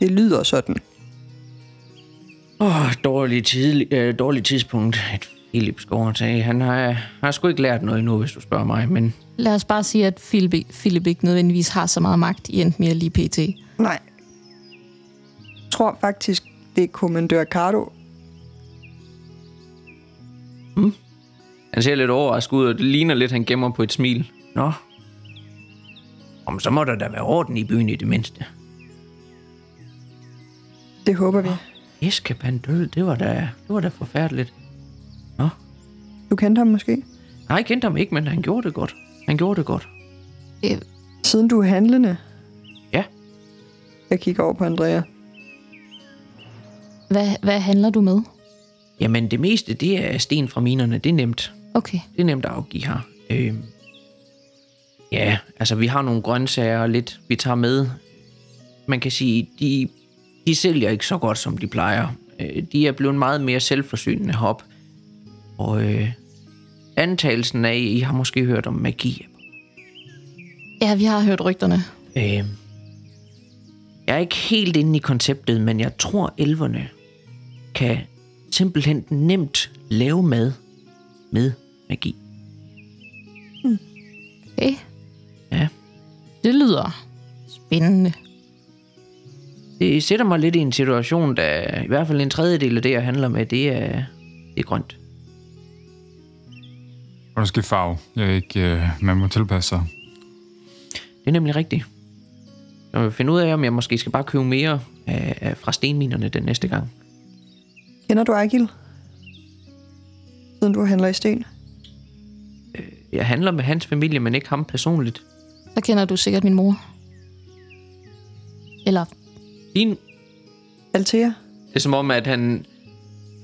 Det lyder sådan. Åh, oh, dårlig, tid, øh, dårlig tidspunkt. Et Philip skal overtage. Han har, har sgu ikke lært noget endnu, hvis du spørger mig. Men Lad os bare sige, at Philip, Philip ikke nødvendigvis har så meget magt i Endmir lige pt. Nej. Jeg tror faktisk, det er kommandør Cardo. han ser lidt overrasket ud, og det ligner lidt, han gemmer på et smil. Nå. Om så må der da være orden i byen i det mindste. Det håber vi. Eskeban død, det var da, det var da forfærdeligt. Du kendte ham måske? Nej, jeg kendte ham ikke, men han gjorde det godt. Han gjorde det godt. Øh, Siden du er handlende? Ja. Jeg kigger over på Andrea. hvad, hvad handler du med? Jamen, det meste, det er sten fra minerne. Det er nemt. Okay. Det er nemt at afgive her. Øh, ja, altså vi har nogle grøntsager og lidt, vi tager med. Man kan sige, de, de sælger ikke så godt, som de plejer. Øh, de er blevet meget mere selvforsynende hop. Og øh, antagelsen af, I har måske hørt om magi. Ja, vi har hørt rygterne. Øh, jeg er ikke helt inde i konceptet, men jeg tror, elverne kan simpelthen nemt lave mad med magi. Okay. Ja. Det lyder spændende. Det sætter mig lidt i en situation, der i hvert fald en tredjedel af det, jeg handler med, det er, det er grønt. Og der skal farve. Jeg er ikke, øh, man må tilpasse sig. Det er nemlig rigtigt. Jeg vil finde ud af, om jeg måske skal bare købe mere af, af, fra stenminerne den næste gang. Kender du Agil? Siden du handler i sten? Jeg handler med hans familie, men ikke ham personligt. Så kender du sikkert min mor. Eller, Din, Altea? det er som om, at han,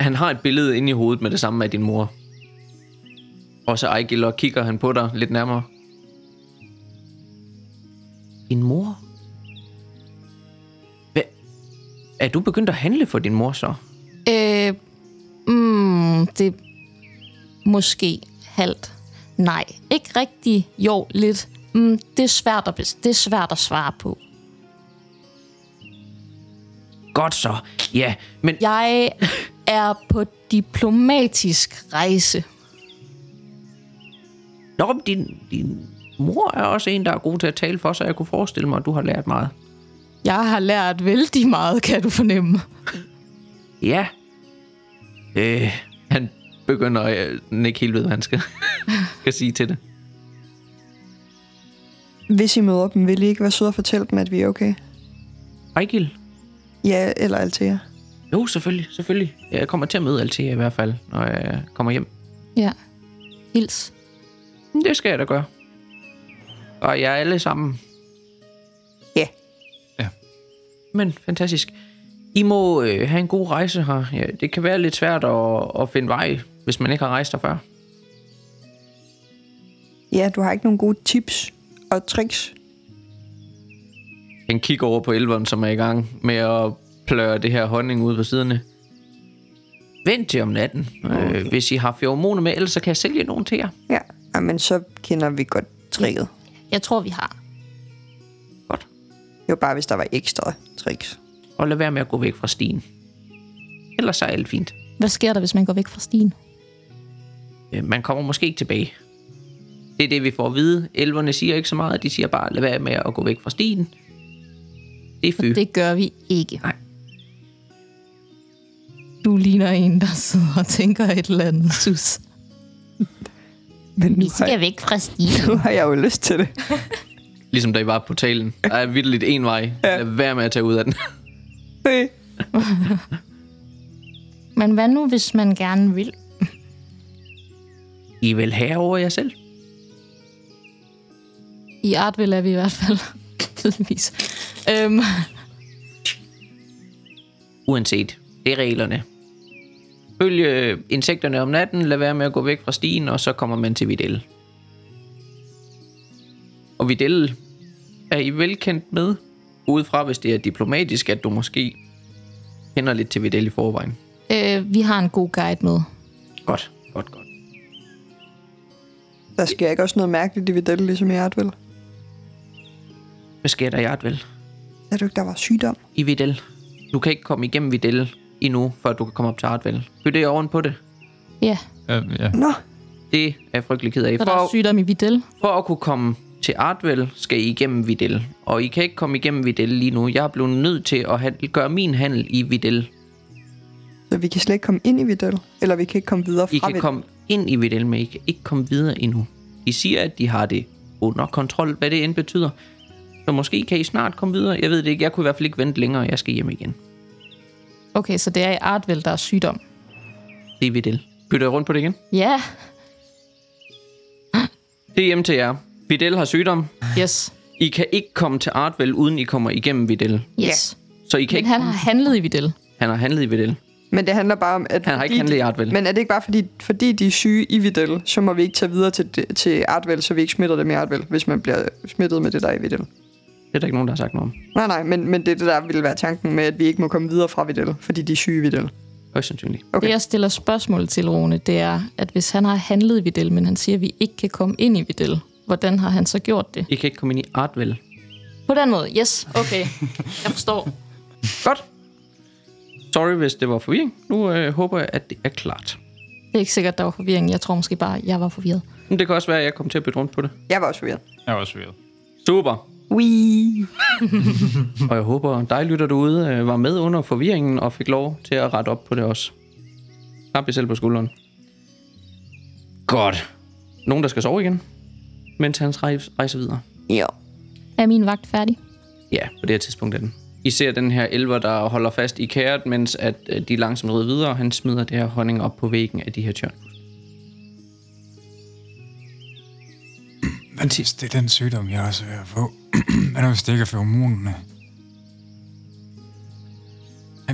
han har et billede inde i hovedet med det samme af din mor. Og så Ejgil, og kigger han på dig lidt nærmere. Din mor? Hvad? Er du begyndt at handle for din mor så? øh, mm, det måske halvt. Nej, ikke rigtig. Jo, lidt. Mm, det, er svært at, bes- det er svært at svare på. Godt så. Ja, men Jeg er på diplomatisk rejse. Nå, men din, din mor er også en, der er god til at tale for, så jeg kunne forestille mig, at du har lært meget. Jeg har lært vældig meget, kan du fornemme. Ja. Øh, han begynder øh, den ikke helt ved, hvad han skal, [laughs] skal sige til det. Hvis I møder dem, vil I ikke være søde og fortælle dem, at vi er okay? Ejgil? Ja, eller Altea. Jo, selvfølgelig, selvfølgelig. Jeg kommer til at møde Althea i hvert fald, når jeg kommer hjem. Ja. Hils. Det skal jeg da gøre. Og jeg er alle sammen. Ja. Ja. Men fantastisk. I må øh, have en god rejse her. Ja, det kan være lidt svært at, at finde vej, hvis man ikke har rejst der før. Ja, du har ikke nogen gode tips og tricks. Han kigger over på elveren, som er i gang med at pløre det her honning ud på siderne. Vent til om natten. Okay. Øh, hvis I har feromoner med, ellers så kan jeg sælge nogen til jer. Ja, Ej, men så kender vi godt tricket. Jeg tror, vi har. Godt. Det var bare, hvis der var ekstra tricks. Og lad være med at gå væk fra stien. Ellers så er alt fint. Hvad sker der, hvis man går væk fra stien? Øh, man kommer måske ikke tilbage. Det er det, vi får at vide. Elverne siger ikke så meget. De siger bare, lad være med at gå væk fra stien. Det er fy. Det gør vi ikke. Nej. Du ligner en, der sidder og tænker et eller andet, [laughs] sus. [laughs] Men nu Vi skal væk fra stien. [laughs] nu har jeg jo lyst til det. [laughs] Ligesom da I var på talen. Der er vildt en vej. Lad være med at tage ud af den. Men hvad nu, hvis man gerne vil? I vil have over jer selv. I Artville er vi i hvert fald. Tydeligvis. Øhm, Uanset. Det er reglerne. Følg insekterne om natten, lad være med at gå væk fra stien, og så kommer man til Videl. Og Videl er I velkendt med, udefra hvis det er diplomatisk, at du måske kender lidt til Videl i forvejen. øh, vi har en god guide med. Godt, godt, godt. Der sker ikke også noget mærkeligt i Videl, ligesom i Artvel. Hvad sker der i Artvel? Er du ikke, der var sygdom? I Videl. Du kan ikke komme igennem Videl endnu, før du kan komme op til Artvel. Byt det oven på det. Ja, Ja, ja. Nå, Det er jeg frygtelig ked af. så der er For, sygdom i Videl. for at kunne komme til Artvel, skal I igennem Videl. Og I kan ikke komme igennem Videl lige nu. Jeg er blevet nødt til at handle, gøre min handel i Videl. så vi kan slet ikke komme ind i Videl. Eller vi kan ikke komme videre fra I kan Videl. komme ind i Videl, men I kan ikke komme videre endnu. De siger, at de har det under kontrol, hvad det end betyder. Så måske kan I snart komme videre. Jeg ved det ikke. Jeg kunne i hvert fald ikke vente længere. Jeg skal hjem igen. Okay, så det er i Artville, der er sygdom. Det er Videl. Bytter jeg rundt på det igen? Ja, Det er til jer. Videl har sygdom. yes. I kan ikke komme til Artvel, uden I kommer igennem Videl. Yes. Så I kan Men ikke... han har handlet i Videl. han har handlet i Videl. Men det handler bare om, at... Han har ikke handlet i Artvel. Men er det ikke bare fordi, fordi de er syge i Videl, så må vi ikke tage videre til, til Artvel, så vi ikke smitter dem i Artvel, hvis man bliver smittet med det der er i Videl? Det er der ikke nogen, der har sagt noget om. Nej, nej, men, men det er det, der ville være tanken med, at vi ikke må komme videre fra Videl, fordi de er syge Videl. Højst sandsynligt. Okay. Det, jeg stiller spørgsmål til, Rune, det er, at hvis han har handlet i Videl, men han siger, at vi ikke kan komme ind i Videl, hvordan har han så gjort det? I kan ikke komme ind i Artvel. På den måde, yes, okay. Jeg forstår. [laughs] Godt. Sorry, hvis det var forvirring. Nu øh, håber jeg, at det er klart. Det er ikke sikkert, der var forvirring. Jeg tror måske bare, at jeg var forvirret. Men det kan også være, at jeg kommer til at bytte rundt på det. Jeg var også forvirret. Jeg er også weird. Super. Wee. [laughs] Og jeg håber, dig lytter derude øh, var med under forvirringen og fik lov til at rette op på det også. Klap jer selv på skulderen. Godt. Nogen, der skal sove igen, mens han rejse, rejser videre. Ja. Er min vagt færdig? Ja, på det her tidspunkt er den. I ser den her elver, der holder fast i kæret, mens at øh, de langsomt rider videre, og han smider det her honning op på væggen af de her tjørn. Men hvis det er den sygdom, jeg også er ved at få. Hvad hvis det ikke er feromonerne?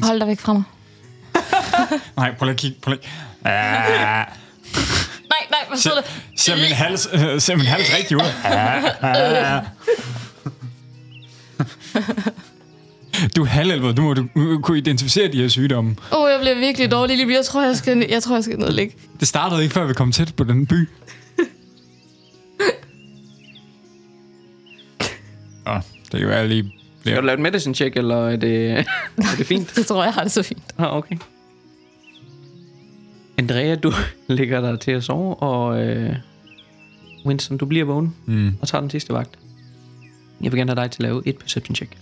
Hold dig væk fra mig. [laughs] Nej, prøv lige at kigge. Prøv lige. Ah, [laughs] Nej, nej, hvad så det? ser, min hals, øh, ser min hals rigtig ud? Ah, [laughs] ah. Du er halvelver, du må du, du kunne identificere de her sygdomme. Åh, oh, jeg bliver virkelig dårlig lige. Jeg tror, jeg skal, jeg tror, jeg skal nedlægge. Det startede ikke, før vi kom tæt på den by. Åh, det kan være, jeg lige... Skal du lave et medicine check, eller er det, [laughs] er det fint? Det tror jeg har det så fint. Ah, okay. Andrea, du [laughs] ligger der til at sove, og øh, Winston, du bliver vågen Mm. og tager den sidste vagt. Jeg vil gerne have dig til at lave et perception check.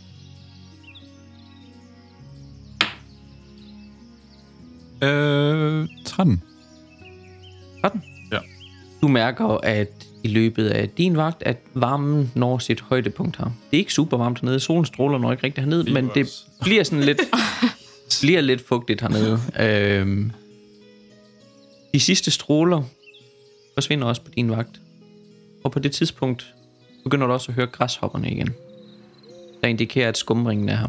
Øh, 13. 13. Ja. Du mærker, at i løbet af din vagt, at varmen når sit højdepunkt her. Det er ikke super varmt hernede. Solen stråler nok ikke rigtig hernede, men det bliver sådan lidt, [laughs] bliver lidt fugtigt hernede. Øhm, de sidste stråler forsvinder også på din vagt. Og på det tidspunkt begynder du også at høre græshopperne igen. Der indikerer, at skumringen er her.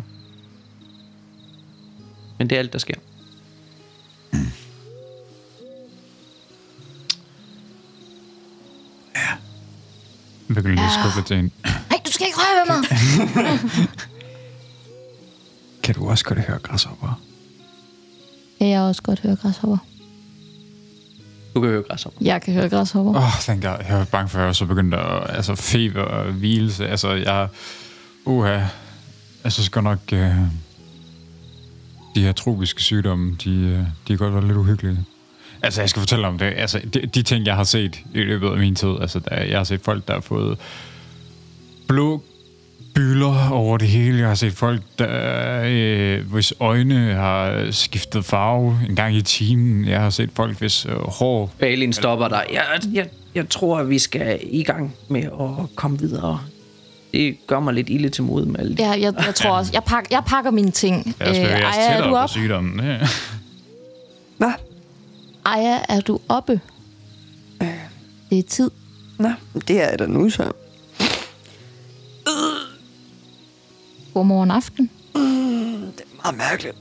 Men det er alt, der sker. Jeg begynder lige at skubbe til en. Nej, du skal ikke røre ved mig. [laughs] Kan du også godt høre græshopper? Kan jeg også godt høre græshopper? Du kan høre græshopper. Jeg kan høre græshopper. Åh, oh, thank God. Jeg var bange for, at jeg så begyndte at... Altså, feber og hvilelse. Altså, jeg... Uha. Jeg synes godt nok... Uh, de her tropiske sygdomme, de, uh, de kan godt være lidt uhyggelige. Altså, jeg skal fortælle om det. Altså, de, de ting, jeg har set i løbet af min tid. Altså, der, jeg har set folk, der har fået blå bylder over det hele. Jeg har set folk, der, øh, hvis øjne har skiftet farve en gang i timen. Jeg har set folk, hvis øh, hår Balin stopper dig. Jeg, jeg, jeg tror, at vi skal i gang med at komme videre. Det gør mig lidt ilde til mod med de. Ja, jeg, jeg tror også. Jeg, pak, jeg pakker mine ting. Jeg skal Øh, være Aya, er du tættere på op? sygdommen. Ja. Hvad? Aya, er du oppe? Det er tid. Nå, det er da nu så. Godmorgen aften. Meget mærkeligt.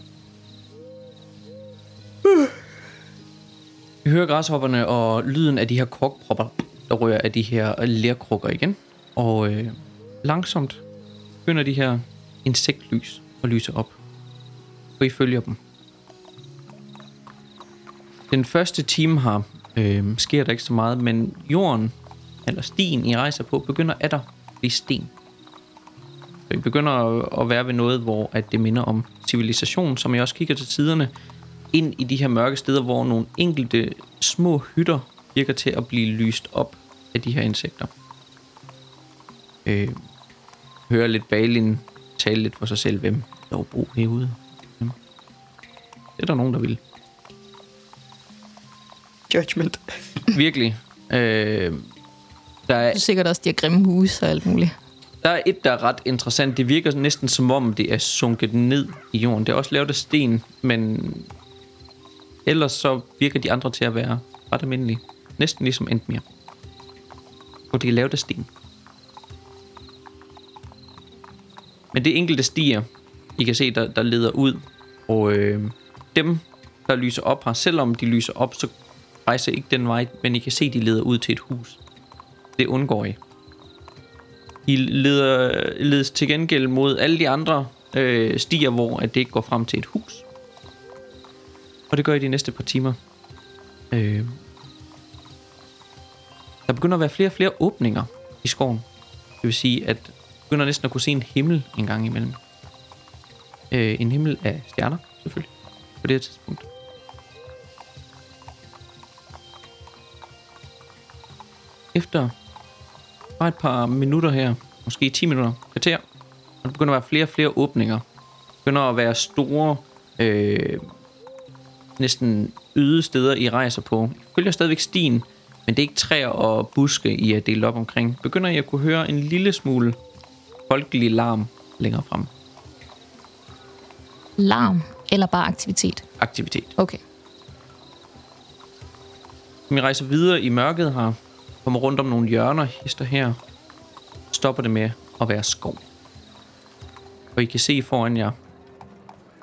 Vi hører græshopperne og lyden af de her korkpropper, der rører af de her lerkrukker igen. Og øh, langsomt begynder de her insektlys at lyse op. Og I følger dem. Den første time her øh, sker der ikke så meget, men jorden, eller stien I rejser på, begynder at der blive sten. Så I begynder at- være ved noget, hvor at det minder om civilisation, som jeg også kigger til tiderne, ind i de her mørke steder, hvor nogle enkelte små hytter virker til at blive lyst op af de her insekter. Øh, hører lidt Balin tale lidt for sig selv, hvem der bo herude. Hvem? Det er der nogen, der vil. Judgment. [laughs] Virkelig. Øh, der, er, Det er sikkert også de her grimme huse og alt muligt. der er et, der er ret interessant. Det virker næsten som om, det er sunket ned i jorden. Det er også lavet af sten, men ellers så virker de andre til at være ret almindelige. Næsten ligesom Endmir. Og det er lavet af sten. Men det er enkelte stier, I kan se, der, der leder ud. Og øh, dem, der lyser op her, selvom de lyser op, så rejser ikke den vej, men I kan se, de leder ud til et hus. Det undgår I. I leder, ledes til gengæld mod alle de andre øh, stier, hvor at det ikke går frem til et hus. Og det gør I de næste par timer. Øh, der begynder at være flere og flere åbninger i skoven. Det vil sige, at du begynder næsten at kunne se en himmel en gang imellem. Øh, en himmel af stjerner, selvfølgelig, på det her tidspunkt. Efter bare et par minutter her, måske 10 minutter, kvarter, og der begynder at være flere og flere åbninger. Der begynder at være store, øh, næsten øde steder, I rejser på. I følger stadigvæk stien, men det er ikke træer og buske, I er delt op omkring. Begynder I at kunne høre en lille smule folkelig larm længere frem. Larm eller bare aktivitet? Aktivitet. Okay. Som I rejser videre i mørket her, kommer rundt om nogle hjørner, hister her, stopper det med at være skov. Og I kan se foran jer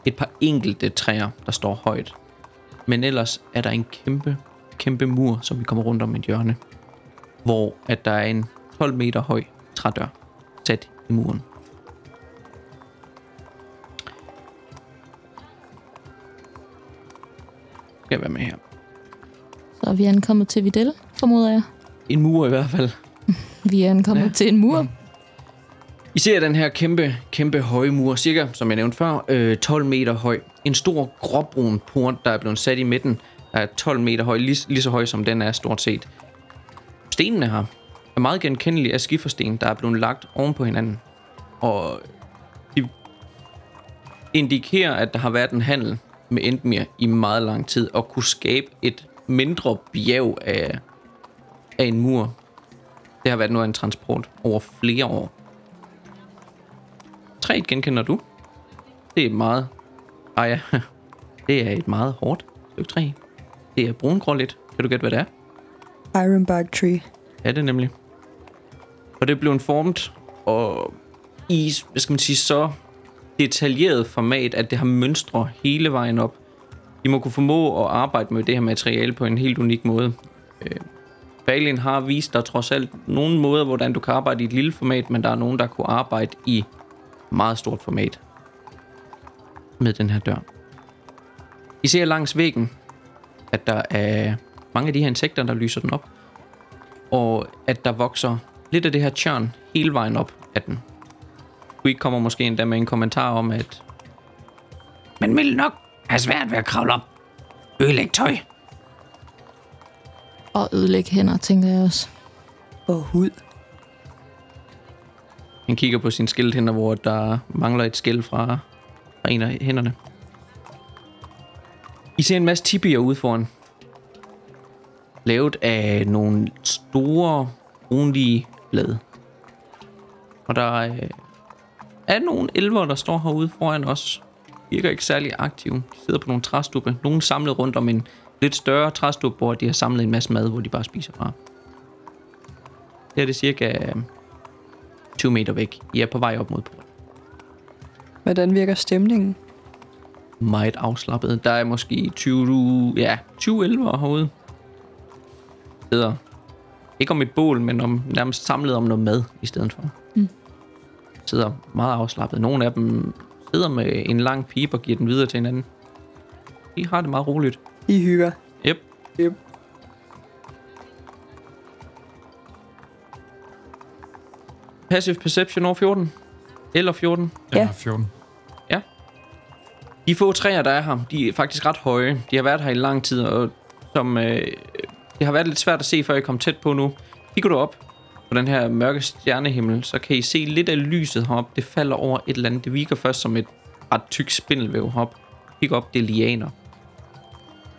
et par enkelte træer, der står højt. Men ellers er der en kæmpe, kæmpe mur, som vi kommer rundt om et hjørne. Hvor at der er en 12 meter høj trædør sat i muren. Skal jeg være med her. Så er vi ankommet til Videl, formoder jeg. En mur i hvert fald. [laughs] Vi er ankommet Ja. til en mur. I ser den her kæmpe, kæmpe høje mur, cirka, som jeg nævnte før, øh, 12 meter høj. En stor gråbrun port, der er blevet sat i midten, der er 12 meter høj, lige, lige så høj som den er stort set. Stenene her er meget genkendelige af skifersten, der er blevet lagt oven på hinanden. Og de indikerer, at der har været en handel med Endmir i meget lang tid, og kunne skabe et mindre bjerg af, af en mur. Det har været noget af en transport over flere år. Træet genkender du. Det er et meget... Ah ja, [laughs] det er et meget hårdt stykke træ. Det er brungråligt. Kan du gætte, hvad det er? Ironbark Tree. Ja, det er nemlig. Og det er blevet formet og i, hvad skal man sige, så detaljeret format, at det har mønstre hele vejen op. De må kunne formå at arbejde med det her materiale på en helt unik måde. Balin har vist dig trods alt nogle måder, hvordan du kan arbejde i et lille format, men der er nogen, der kunne arbejde i meget stort format med den her dør. I ser langs væggen, at der er mange af de her insekter, der lyser den op og at der vokser lidt af det her tjørn hele vejen op af den. Du ikke kommer måske endda med en kommentar om, at men vil nok have svært ved at kravle op. Ødelæg tøj. Og ødelægge hænder, tænker jeg også. Og hud. Han kigger på sin skildhænder, hvor der mangler et skæld fra, fra en af hænderne. I ser en masse tibier ude foran. Lavet af nogle store, brunlige blade. Og der er, er nogle elver, der står herude foran os. Virker ikke særlig aktive. De sidder på nogle træstubbe. Nogle samlet rundt om en lidt større træstubbe, hvor de har samlet en masse mad, hvor de bare spiser fra. Det er det cirka 20 meter væk. I er på vej op mod porten. Hvordan virker stemningen? Meget afslappet. Der er måske 20, ja, 20 elver herude. Sidder ikke om et bål, men om, nærmest samlet om noget mad i stedet for. Mm. Sidder meget afslappet. Nogle af dem sidder med en lang pipe og giver den videre til hinanden. De har det meget roligt. I hygger. Yep. Yep. Passive Perception over 14. Eller 14. Jeg Ja. har 14. De få træer, der er her, de er faktisk ret høje. De har været her i lang tid, og som, øh, det har været lidt svært at se, før jeg kom tæt på nu. Kigger du op på den her mørke stjernehimmel, så kan I se lidt af lyset heroppe. Det falder over et eller andet. Det virker først som et ret tyk spindelvæv heroppe. Kig op, det er lianer.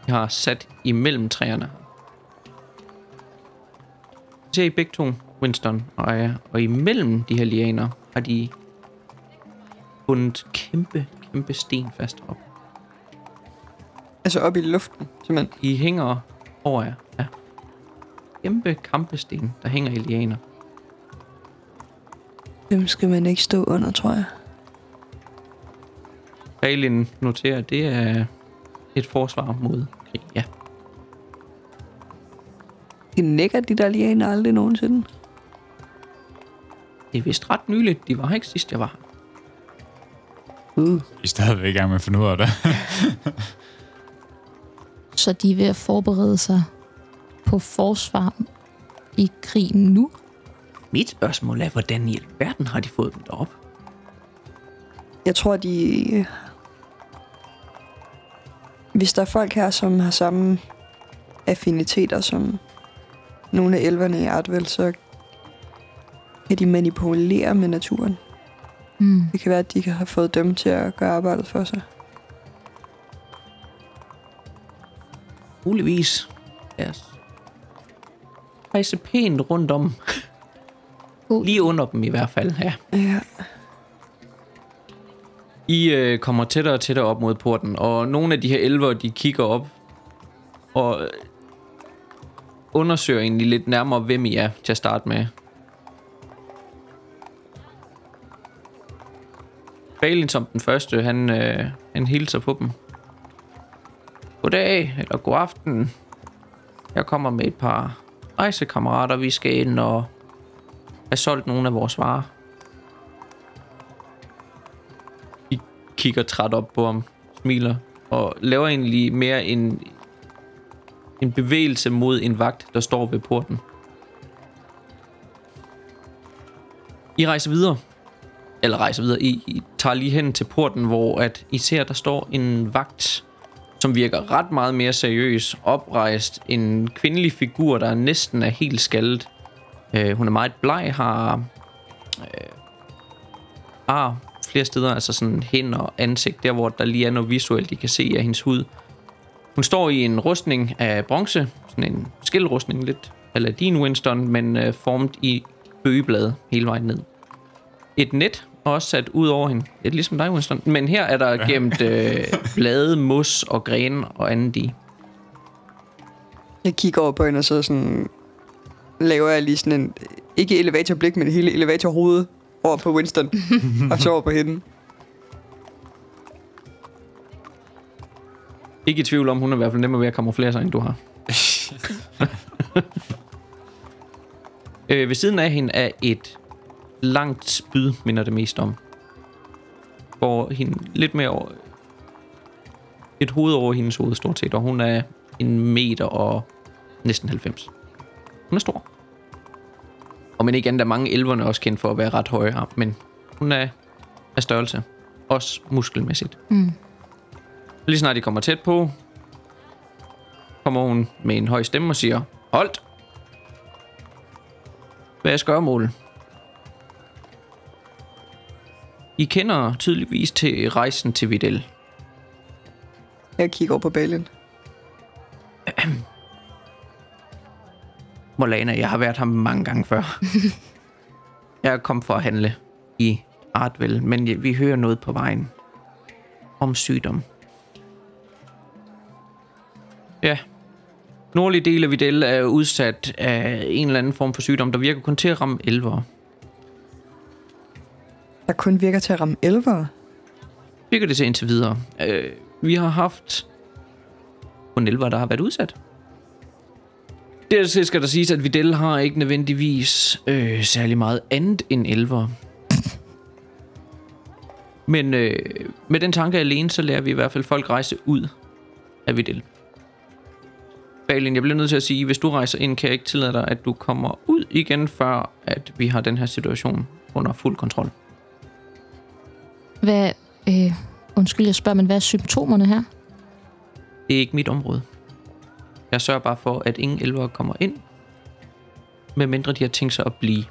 Har sat imellem træerne. Ser I begge to, Winston og Aya, og imellem de her lianer har de bundet kæmpe, kæmpe sten fast op. Altså op i luften, simpelthen. I hænger over jer. Ja. Kæmpe kampesten, der hænger i lianer. Dem skal man ikke stå under, tror jeg. Balin noterer, at det er et forsvar mod krig. Ja. De nikker de der lianer aldrig nogensinde. Det er vist ret nyligt. De var her ikke sidst, jeg var her. Uh. Vi er stadigvæk i gang med at finde ud af det. [laughs] Så de er ved at forberede sig på forsvar i krigen nu. Mit spørgsmål er, hvordan i alverden har de fået dem derop? Jeg tror, de... Hvis der er folk her, som har samme affiniteter som nogle af elverne i Artvel, så kan de manipulere med naturen. Mm. Det kan være, at de kan have fået dem til at gøre arbejdet for sig. Muligvis. Os rejse pænt rundt om. Lige under dem i hvert fald, ja. Ja. I øh, kommer tættere og tættere op mod porten, og nogle af de her elver, de kigger op og undersøger egentlig lidt nærmere, hvem I er til at starte med. Balin som den første, han, øh, han hilser på dem. Goddag, eller god aften. Jeg kommer med et par rejsekammerater, vi skal ind og have solgt nogle af vores varer. Kigger træt op på ham, smiler og laver egentlig mere en, en bevægelse mod en vagt, der står ved porten. I rejser videre. Eller rejser videre. I, I tager lige hen til porten, hvor at I ser, der står en vagt, som virker ret meget mere seriøs, oprejst. En kvindelig figur, der næsten er helt skaldet. Øh, hun er meget bleg, har øh, ar flere steder, altså sådan hænder og ansigt, der hvor der lige er noget visuelt, I kan se af hendes hud. Hun står i en rustning af bronze, sådan en skildrustning lidt, eller din Winston, men øh, formet i bøgeblade hele vejen ned. Et net er også sat ud over hende, lidt ligesom dig, Winston, men her er der gemt øh, [laughs] blade, mos og grene og andet i. Jeg kigger over på hende, og så sådan laver jeg lige sådan en, ikke elevatorblik, men hele elevatorhoved over på Winston, og så over på hende. Ikke i tvivl om, hun er i hvert fald nemmere ved at kamuflere sig, end du har. [laughs] øh, ved siden af hende er et langt spyd, minder det mest om. Hvor hende lidt mere over, et hoved over hendes hoved, stort set, og hun er en meter og næsten 90. Hun er stor. Og men ikke andet er mange elverne også kendt for at være ret høje her, men hun er af størrelse. Også muskelmæssigt. Mm. Lige snart de kommer tæt på, kommer hun med en høj stemme og siger, Holdt! Hvad er skørmålet? I kender tydeligvis til rejsen til Videl. Jeg kigger over på Balin. [clears throat] Molana, jeg har været her mange gange før. [laughs] jeg er kommet for at handle i Artvel, men vi hører noget på vejen om sygdom. Ja. Nordlige del af Videl er udsat af en eller anden form for sygdom, der virker kun til at ramme elvere. Der kun virker til at ramme elvere. Virker det til indtil videre. Øh, vi har haft kun elvere, der har været udsat. Dertil skal der siges, at Videl har ikke nødvendigvis øh, særlig meget andet end elver. Men øh, med den tanke alene, så lærer vi i hvert fald folk rejse ud af Videl. Balin, jeg bliver nødt til at sige, hvis du rejser ind, kan jeg ikke tillade dig, at du kommer ud igen, før at vi har den her situation under fuld kontrol. Hvad, øh, undskyld, jeg spørger, men hvad er symptomerne her? Det er ikke mit område. Jeg sørger bare for, at ingen elvere kommer ind, medmindre de har tænkt sig at blive.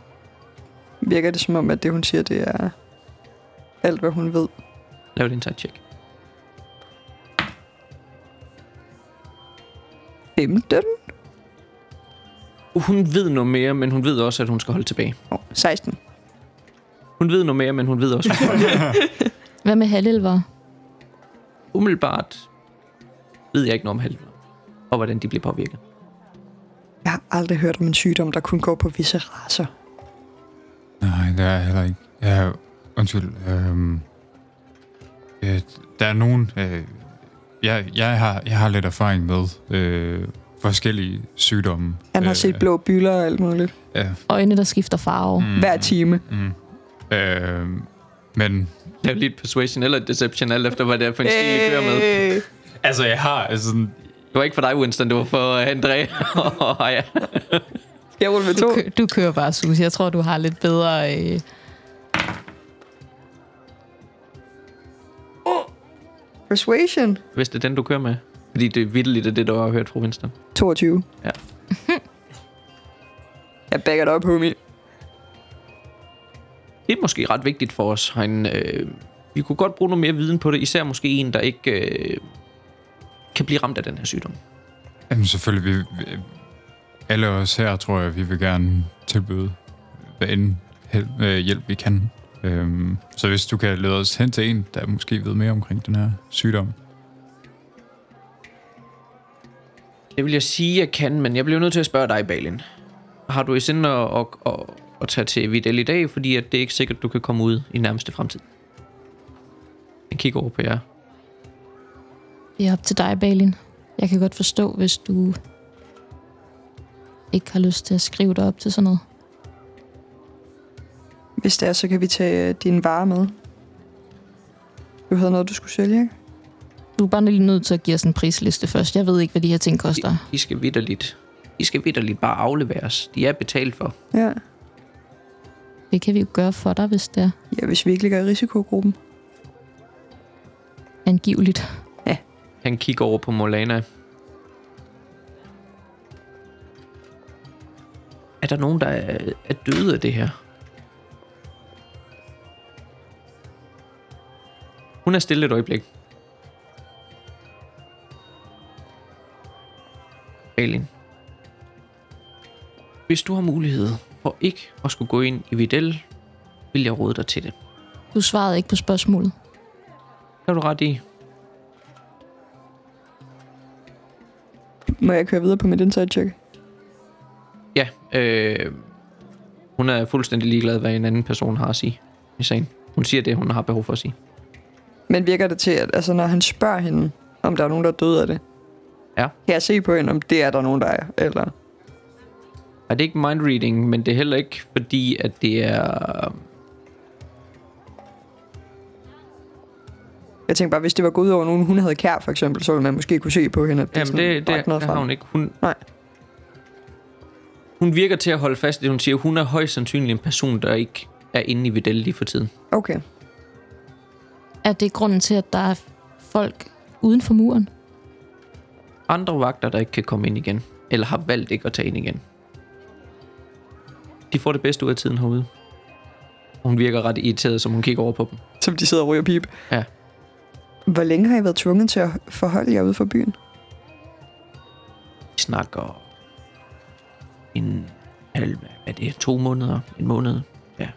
Virker det som om, at det hun siger, det er alt, hvad hun ved. Lav et insight check. 15? Hun ved noget mere, men hun ved også, at hun skal holde tilbage. Oh, 16. Hun ved noget mere, men hun ved også, at hun skal holde tilbage. [laughs] Hvad med halvelver? Umiddelbart ved jeg ikke noget om halvdelen, og hvordan de bliver påvirket. Jeg har aldrig hørt om en sygdom, der kun går på visse raser. Nej, det er jeg heller ikke. Ja, undskyld. Øhm, øh, der er nogen... Øh, jeg, jeg, har, jeg har lidt erfaring med øh, forskellige sygdomme. Han har set blå bylder og alt muligt. Ja, Øjne, der skifter farve. Mm. Hver time. mm, øh, men Lav lige et persuasion eller et deception, alt efter hvad det er for en stil, I kører med. Øh, altså, jeg har altså, sådan, Det var ikke for dig, Winston. Det var for Andrea og Aya. Jeg ruller med to. Du, kø- du kører bare, Susie. Jeg tror, du har lidt bedre... Øh... Persuasion. Hvis det er den, du kører med. Fordi det er vidderligt af det, du har hørt fra Winston. 22. Ja. [laughs] jeg backer dig op, homie. Det er måske ret vigtigt for os herinde. Øh, vi kunne godt bruge noget mere viden på det. Især måske en, der ikke øh, kan blive ramt af den her sygdom. Jamen selvfølgelig, vi, vi, alle os her, tror jeg, vi vil gerne tilbyde hvad end øh, hjælp vi kan. Øhm, så hvis du kan lede os hen til en, der måske ved mere omkring den her sygdom. Det vil jeg sige, jeg kan, men jeg bliver nødt til at spørge dig, Balin. Har du i sinde at, at, at, at tage til Videl i dag, fordi at det er ikke sikkert, du kan komme ud i nærmeste fremtid? Jeg kigger over på jer. Det er op til dig, Balin. Jeg kan godt forstå, hvis du ikke har lyst til at skrive dig op til sådan noget. Hvis det er, så kan vi tage dine varer med. Du havde noget, du skulle sælge, ikke? Du er bare lige nødt til at give os en prisliste først. Jeg ved ikke, hvad de her ting De, koster. de skal vidderligt, de skal vidderligt bare afleveres. De er betalt for. Ja. Det kan vi jo gøre for dig, hvis det er Ja, hvis vi ikke ligger i risikogruppen. angiveligt. Han kigger over på Molana. Er der nogen, der er, er døde af det her? Hun er stille et øjeblik. Alin. Hvis du har mulighed for ikke at skulle gå ind i Videl, vil jeg råde dig til det. Du svarede ikke på spørgsmålet. Det har du ret i. Må jeg køre videre på mit inside check? Ja, øh, hun er fuldstændig ligeglad, hvad en anden person har at sige i sagen. Hun siger det, hun har behov for at sige. Men virker det til, at altså, når han spørger hende, om der er nogen, der er døde af det? Ja. Kan jeg se på hende, om det er der nogen, der er? Eller? Og det er ikke mind reading, men det er heller ikke fordi, at det er... Jeg tænker bare, hvis det var gået ud over nogen, hun havde kær, for eksempel, så ville man måske kunne se på hende, at det, Jamen, sådan det, det, noget det har hun ikke. Hun, Nej. hun virker til at holde fast i det, hun siger. Hun er højst sandsynlig en person, der ikke er inde i Videl lige for tiden. Okay. Er det grunden til, at der er folk uden for muren? Andre vagter, der ikke kan komme ind igen, eller har valgt ikke at tage ind igen. De får det bedste ud af tiden herude. Hun virker ret irriteret, som hun kigger over på dem. Som de sidder og ryger pip. Ja. Hvor længe har I været tvunget til at forholde jer ude for byen? Vi snakker en halv, er det, to måneder, en måned. Ja.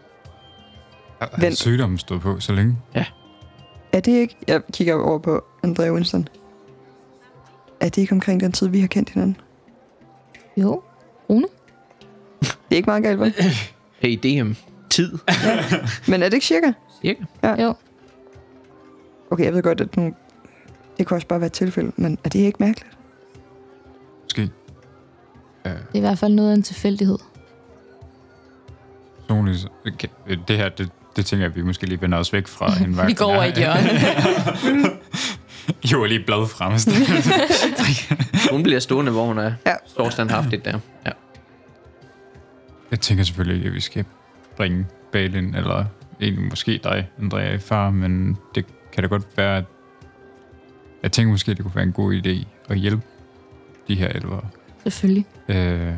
Har, har Vent. sygdommen stået på så længe? Er det ikke... Jeg kigger over på Andrea Winston. Er det ikke omkring den tid, vi har kendt hinanden? Jo. Rune? [laughs] Det er ikke meget galt, vel? Hey, DM. Tid. Men er det ikke cirka? Cirka. Jo. Okay, jeg ved godt, at nu... Det kan også bare være et tilfælde, men er det ikke mærkeligt? Måske. Det er i hvert fald noget af en tilfældighed. Personligt, okay, det her, det, det tænker jeg, at vi måske lige vender os væk fra [laughs] hende. Vi går over i et hjørne. [laughs] Jo, lige et blad fremmest. [laughs] Hun bliver stående, hvor hun er. Ja. Står standhaftigt der. Ja. Jeg tænker selvfølgelig at vi skal bringe Balin, eller egentlig måske dig, Andrea, i far, men det kan da godt være, at jeg tænker måske, at det kunne være en god idé at hjælpe de her elvere. Selvfølgelig. Øh,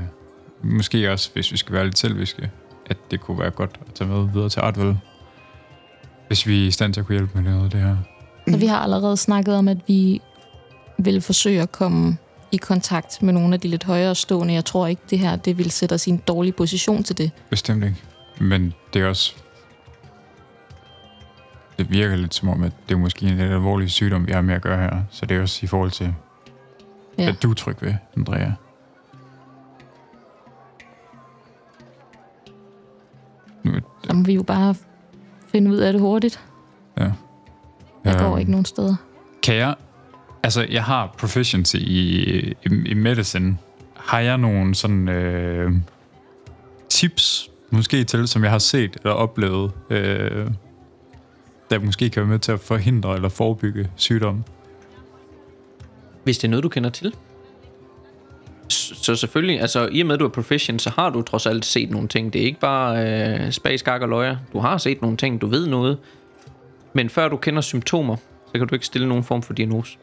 måske også, hvis vi skal være lidt selviske, at det kunne være godt at tage med videre til Artvel. Hvis vi er i stand til at kunne hjælpe med noget af det her. Så vi har allerede snakket om, at vi vil forsøge at komme i kontakt med nogle af de lidt højere stående. Jeg tror ikke, det her det vil sætte os i en dårlig position til det. Bestemt ikke. Men det er også... Det virker lidt som om, at det er måske en lidt alvorlig sygdom, vi har med at gøre her. Så det er også i forhold til, ja. At du er tryg ved, Andrea. Nu, Så må vi jo bare finde ud af det hurtigt. ja. Jeg går Øhm, ikke nogen steder. Kan jeg... Altså, jeg har proficiency i, i, i medicine. Har jeg nogle sådan øh, tips, måske til, som jeg har set eller oplevet, øh, der måske kan være med til at forhindre eller forebygge sygdom? Hvis det er noget, du kender til. Så selvfølgelig, altså i og med, at du er proficient, så har du trods alt set nogle ting. Det er ikke bare øh, spag, og løjer. Du har set nogle ting, du ved noget. Men før du kender symptomer, så kan du ikke stille nogen form for diagnose.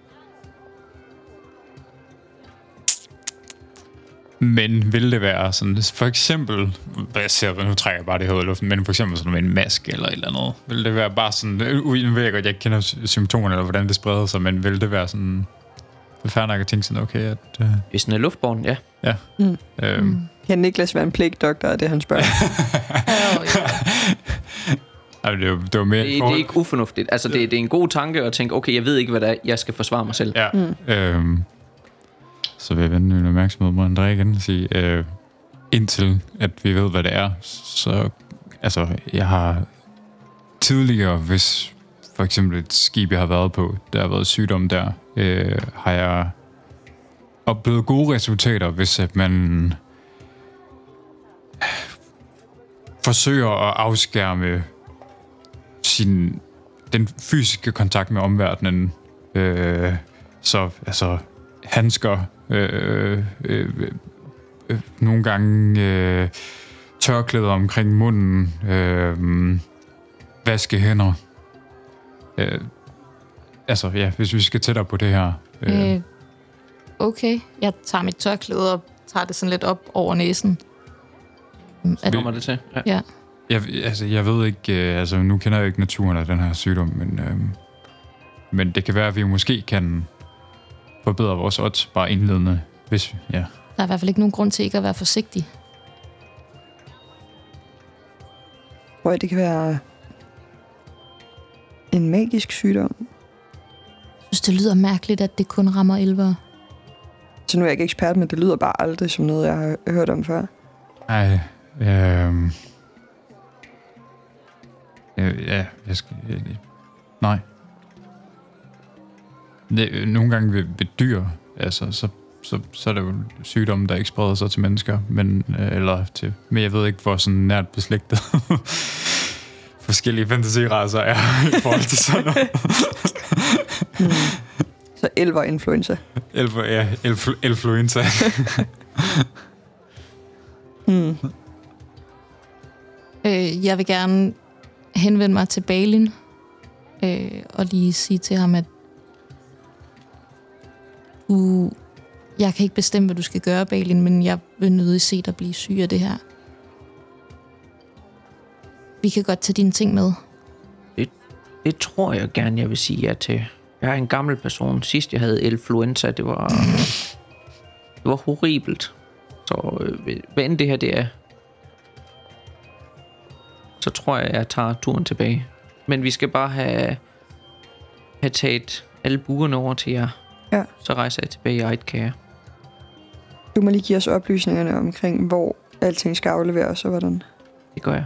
Men vil det være sådan, for eksempel, hvad jeg ser, nu trækker jeg bare det her ud af luften, men for eksempel sådan med en maske eller et eller andet, vil det være bare sådan, øh, nu ved jeg godt, at jeg ikke kender sy- symptomerne, eller hvordan det spreder sig, men vil det være sådan, det er fair nok at tænke sådan, okay, at, øh, Hvis den er luftborn, ja. ja, Mm. øhm, Kan Niklas være en plague doctor, er det han spørger? Oh, [laughs] [laughs] ej, det, var, det var mere... Det, det er ikke ufornuftigt. Altså, det, det er en god tanke at tænke, okay, jeg ved ikke, hvad det er, jeg skal forsvare mig selv. Ja. Mm. Øhm, så vil jeg vende min opmærksomhed mod André igen og sige, øh, indtil at vi ved, hvad det er, så altså, jeg har tidligere, hvis for eksempel et skib, jeg har været på, der har været sygdom der, øh, har jeg oplevet gode resultater, hvis at man øh, forsøger at afskærme sin, den fysiske kontakt med omverdenen. Øh, så altså handsker, øh, øh, øh, nogle gange øh, tørklæder omkring munden, øh, vaske hænder. Øh, altså ja, hvis vi skal tættere på det her. Øh, Øh, okay, jeg tager mit tørklæde og tager det sådan lidt op over næsen. Er, Kommer det til? Ja. ja. Jeg, altså, jeg ved ikke, øh, altså nu kender jeg ikke naturen af den her sygdom, men, øh, men det kan være, at vi måske kan forbedre vores odds bare indledende, hvis, ja. Der er i hvert fald ikke nogen grund til ikke at være forsigtig. Jeg, det kan være en magisk sygdom. Jeg synes, det lyder mærkeligt, at det kun rammer elvere. Så nu er jeg ikke ekspert, men det lyder bare aldrig som noget, jeg har hørt om før. Ej, øh, øh, ja, jeg skal, nej. Det, nogle gange ved, ved dyr, altså, så, så, så er det jo sygdomme, der ikke spreder sig til mennesker, men, øh, eller til, men jeg ved ikke, hvor sådan nært beslægtet [laughs] forskellige fantasiraser er [laughs] i forhold til sådan noget. [laughs] Så elver influenza. Elf, ja, elf, influenza. Hmm. Øh, jeg vil gerne henvende mig til Balin øh, og lige sige til ham, at du, jeg kan ikke bestemme, hvad du skal gøre, Balin, men jeg vil nødig se dig blive syg af det her. Vi kan godt tage dine ting med. Det tror jeg gerne, jeg vil sige ja til. Jeg er en gammel person. Sidst jeg havde influenza, det var, det var horribelt. Så øh, hvad end det her det er, så tror jeg, jeg tager turen tilbage. Men vi skal bare have, have taget alle buerne over til jer. Ja. Så rejser jeg tilbage i eget kære. Du må lige give os oplysningerne omkring, hvor alting skal afleveres og hvordan. Det gør jeg.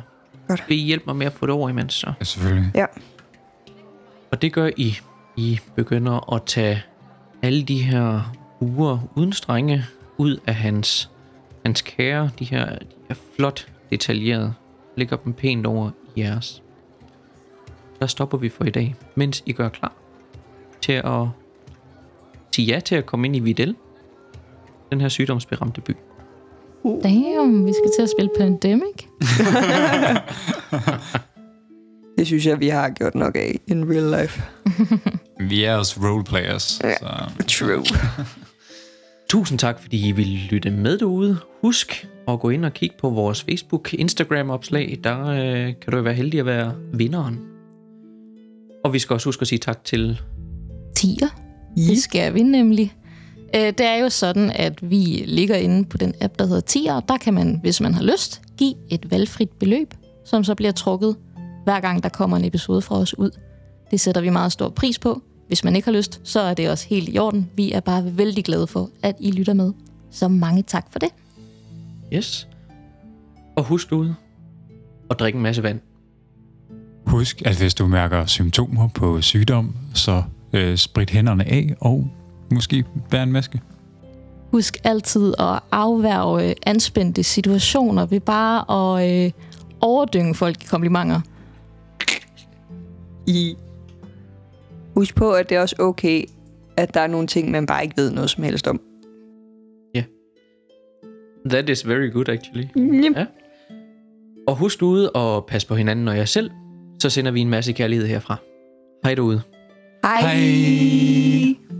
Godt. Vil I hjælpe mig med at få det over imens så? ja, selvfølgelig. Og det gør I. I begynder at tage alle de her uger uden strenge ud af hans, hans kære. De her, de her flot detaljerede. Lægger dem pænt over i jeres. Der stopper vi for i dag, mens I gør klar til at sige ja til at komme ind i Videl. Den her sygdomsberamte by. Damn, vi skal til at spille Pandemic. [laughs] Det synes jeg, vi har gjort nok af in real life. [laughs] Vi er også roleplayers, Ja. så... True. [laughs] Tusind tak, fordi I ville lytte med derude. Husk at gå ind og kigge på vores Facebook, Instagram-opslag. Der øh, kan du jo være heldig at være vinderen. Og vi skal også huske at sige tak til... Tier. Det skal vi nemlig. Øh, Det er jo sådan, at vi ligger inde på den app, der hedder Tier, og der kan man, hvis man har lyst, give et valgfrit beløb, som så bliver trukket, hver gang der kommer en episode fra os ud. Det sætter vi meget stor pris på. Hvis man ikke har lyst, så er det også helt i orden. Vi er bare vældig glade for, at I lytter med. Så mange tak for det. Yes. Og husk derude at drikke en masse vand. Husk, at hvis du mærker symptomer på sygdom, så øh, sprit hænderne af og måske bær en maske. Husk altid at afværge anspændte situationer ved bare at øh, overdynge folk i komplimenter. I Husk på, at det er også okay, at der er nogle ting, man bare ikke ved noget som helst om. That is very good, actually. Yep. Ja. Og husk ude og pas på hinanden og jer selv, så sender vi en masse kærlighed herfra. Hej derude. Hej. Hej.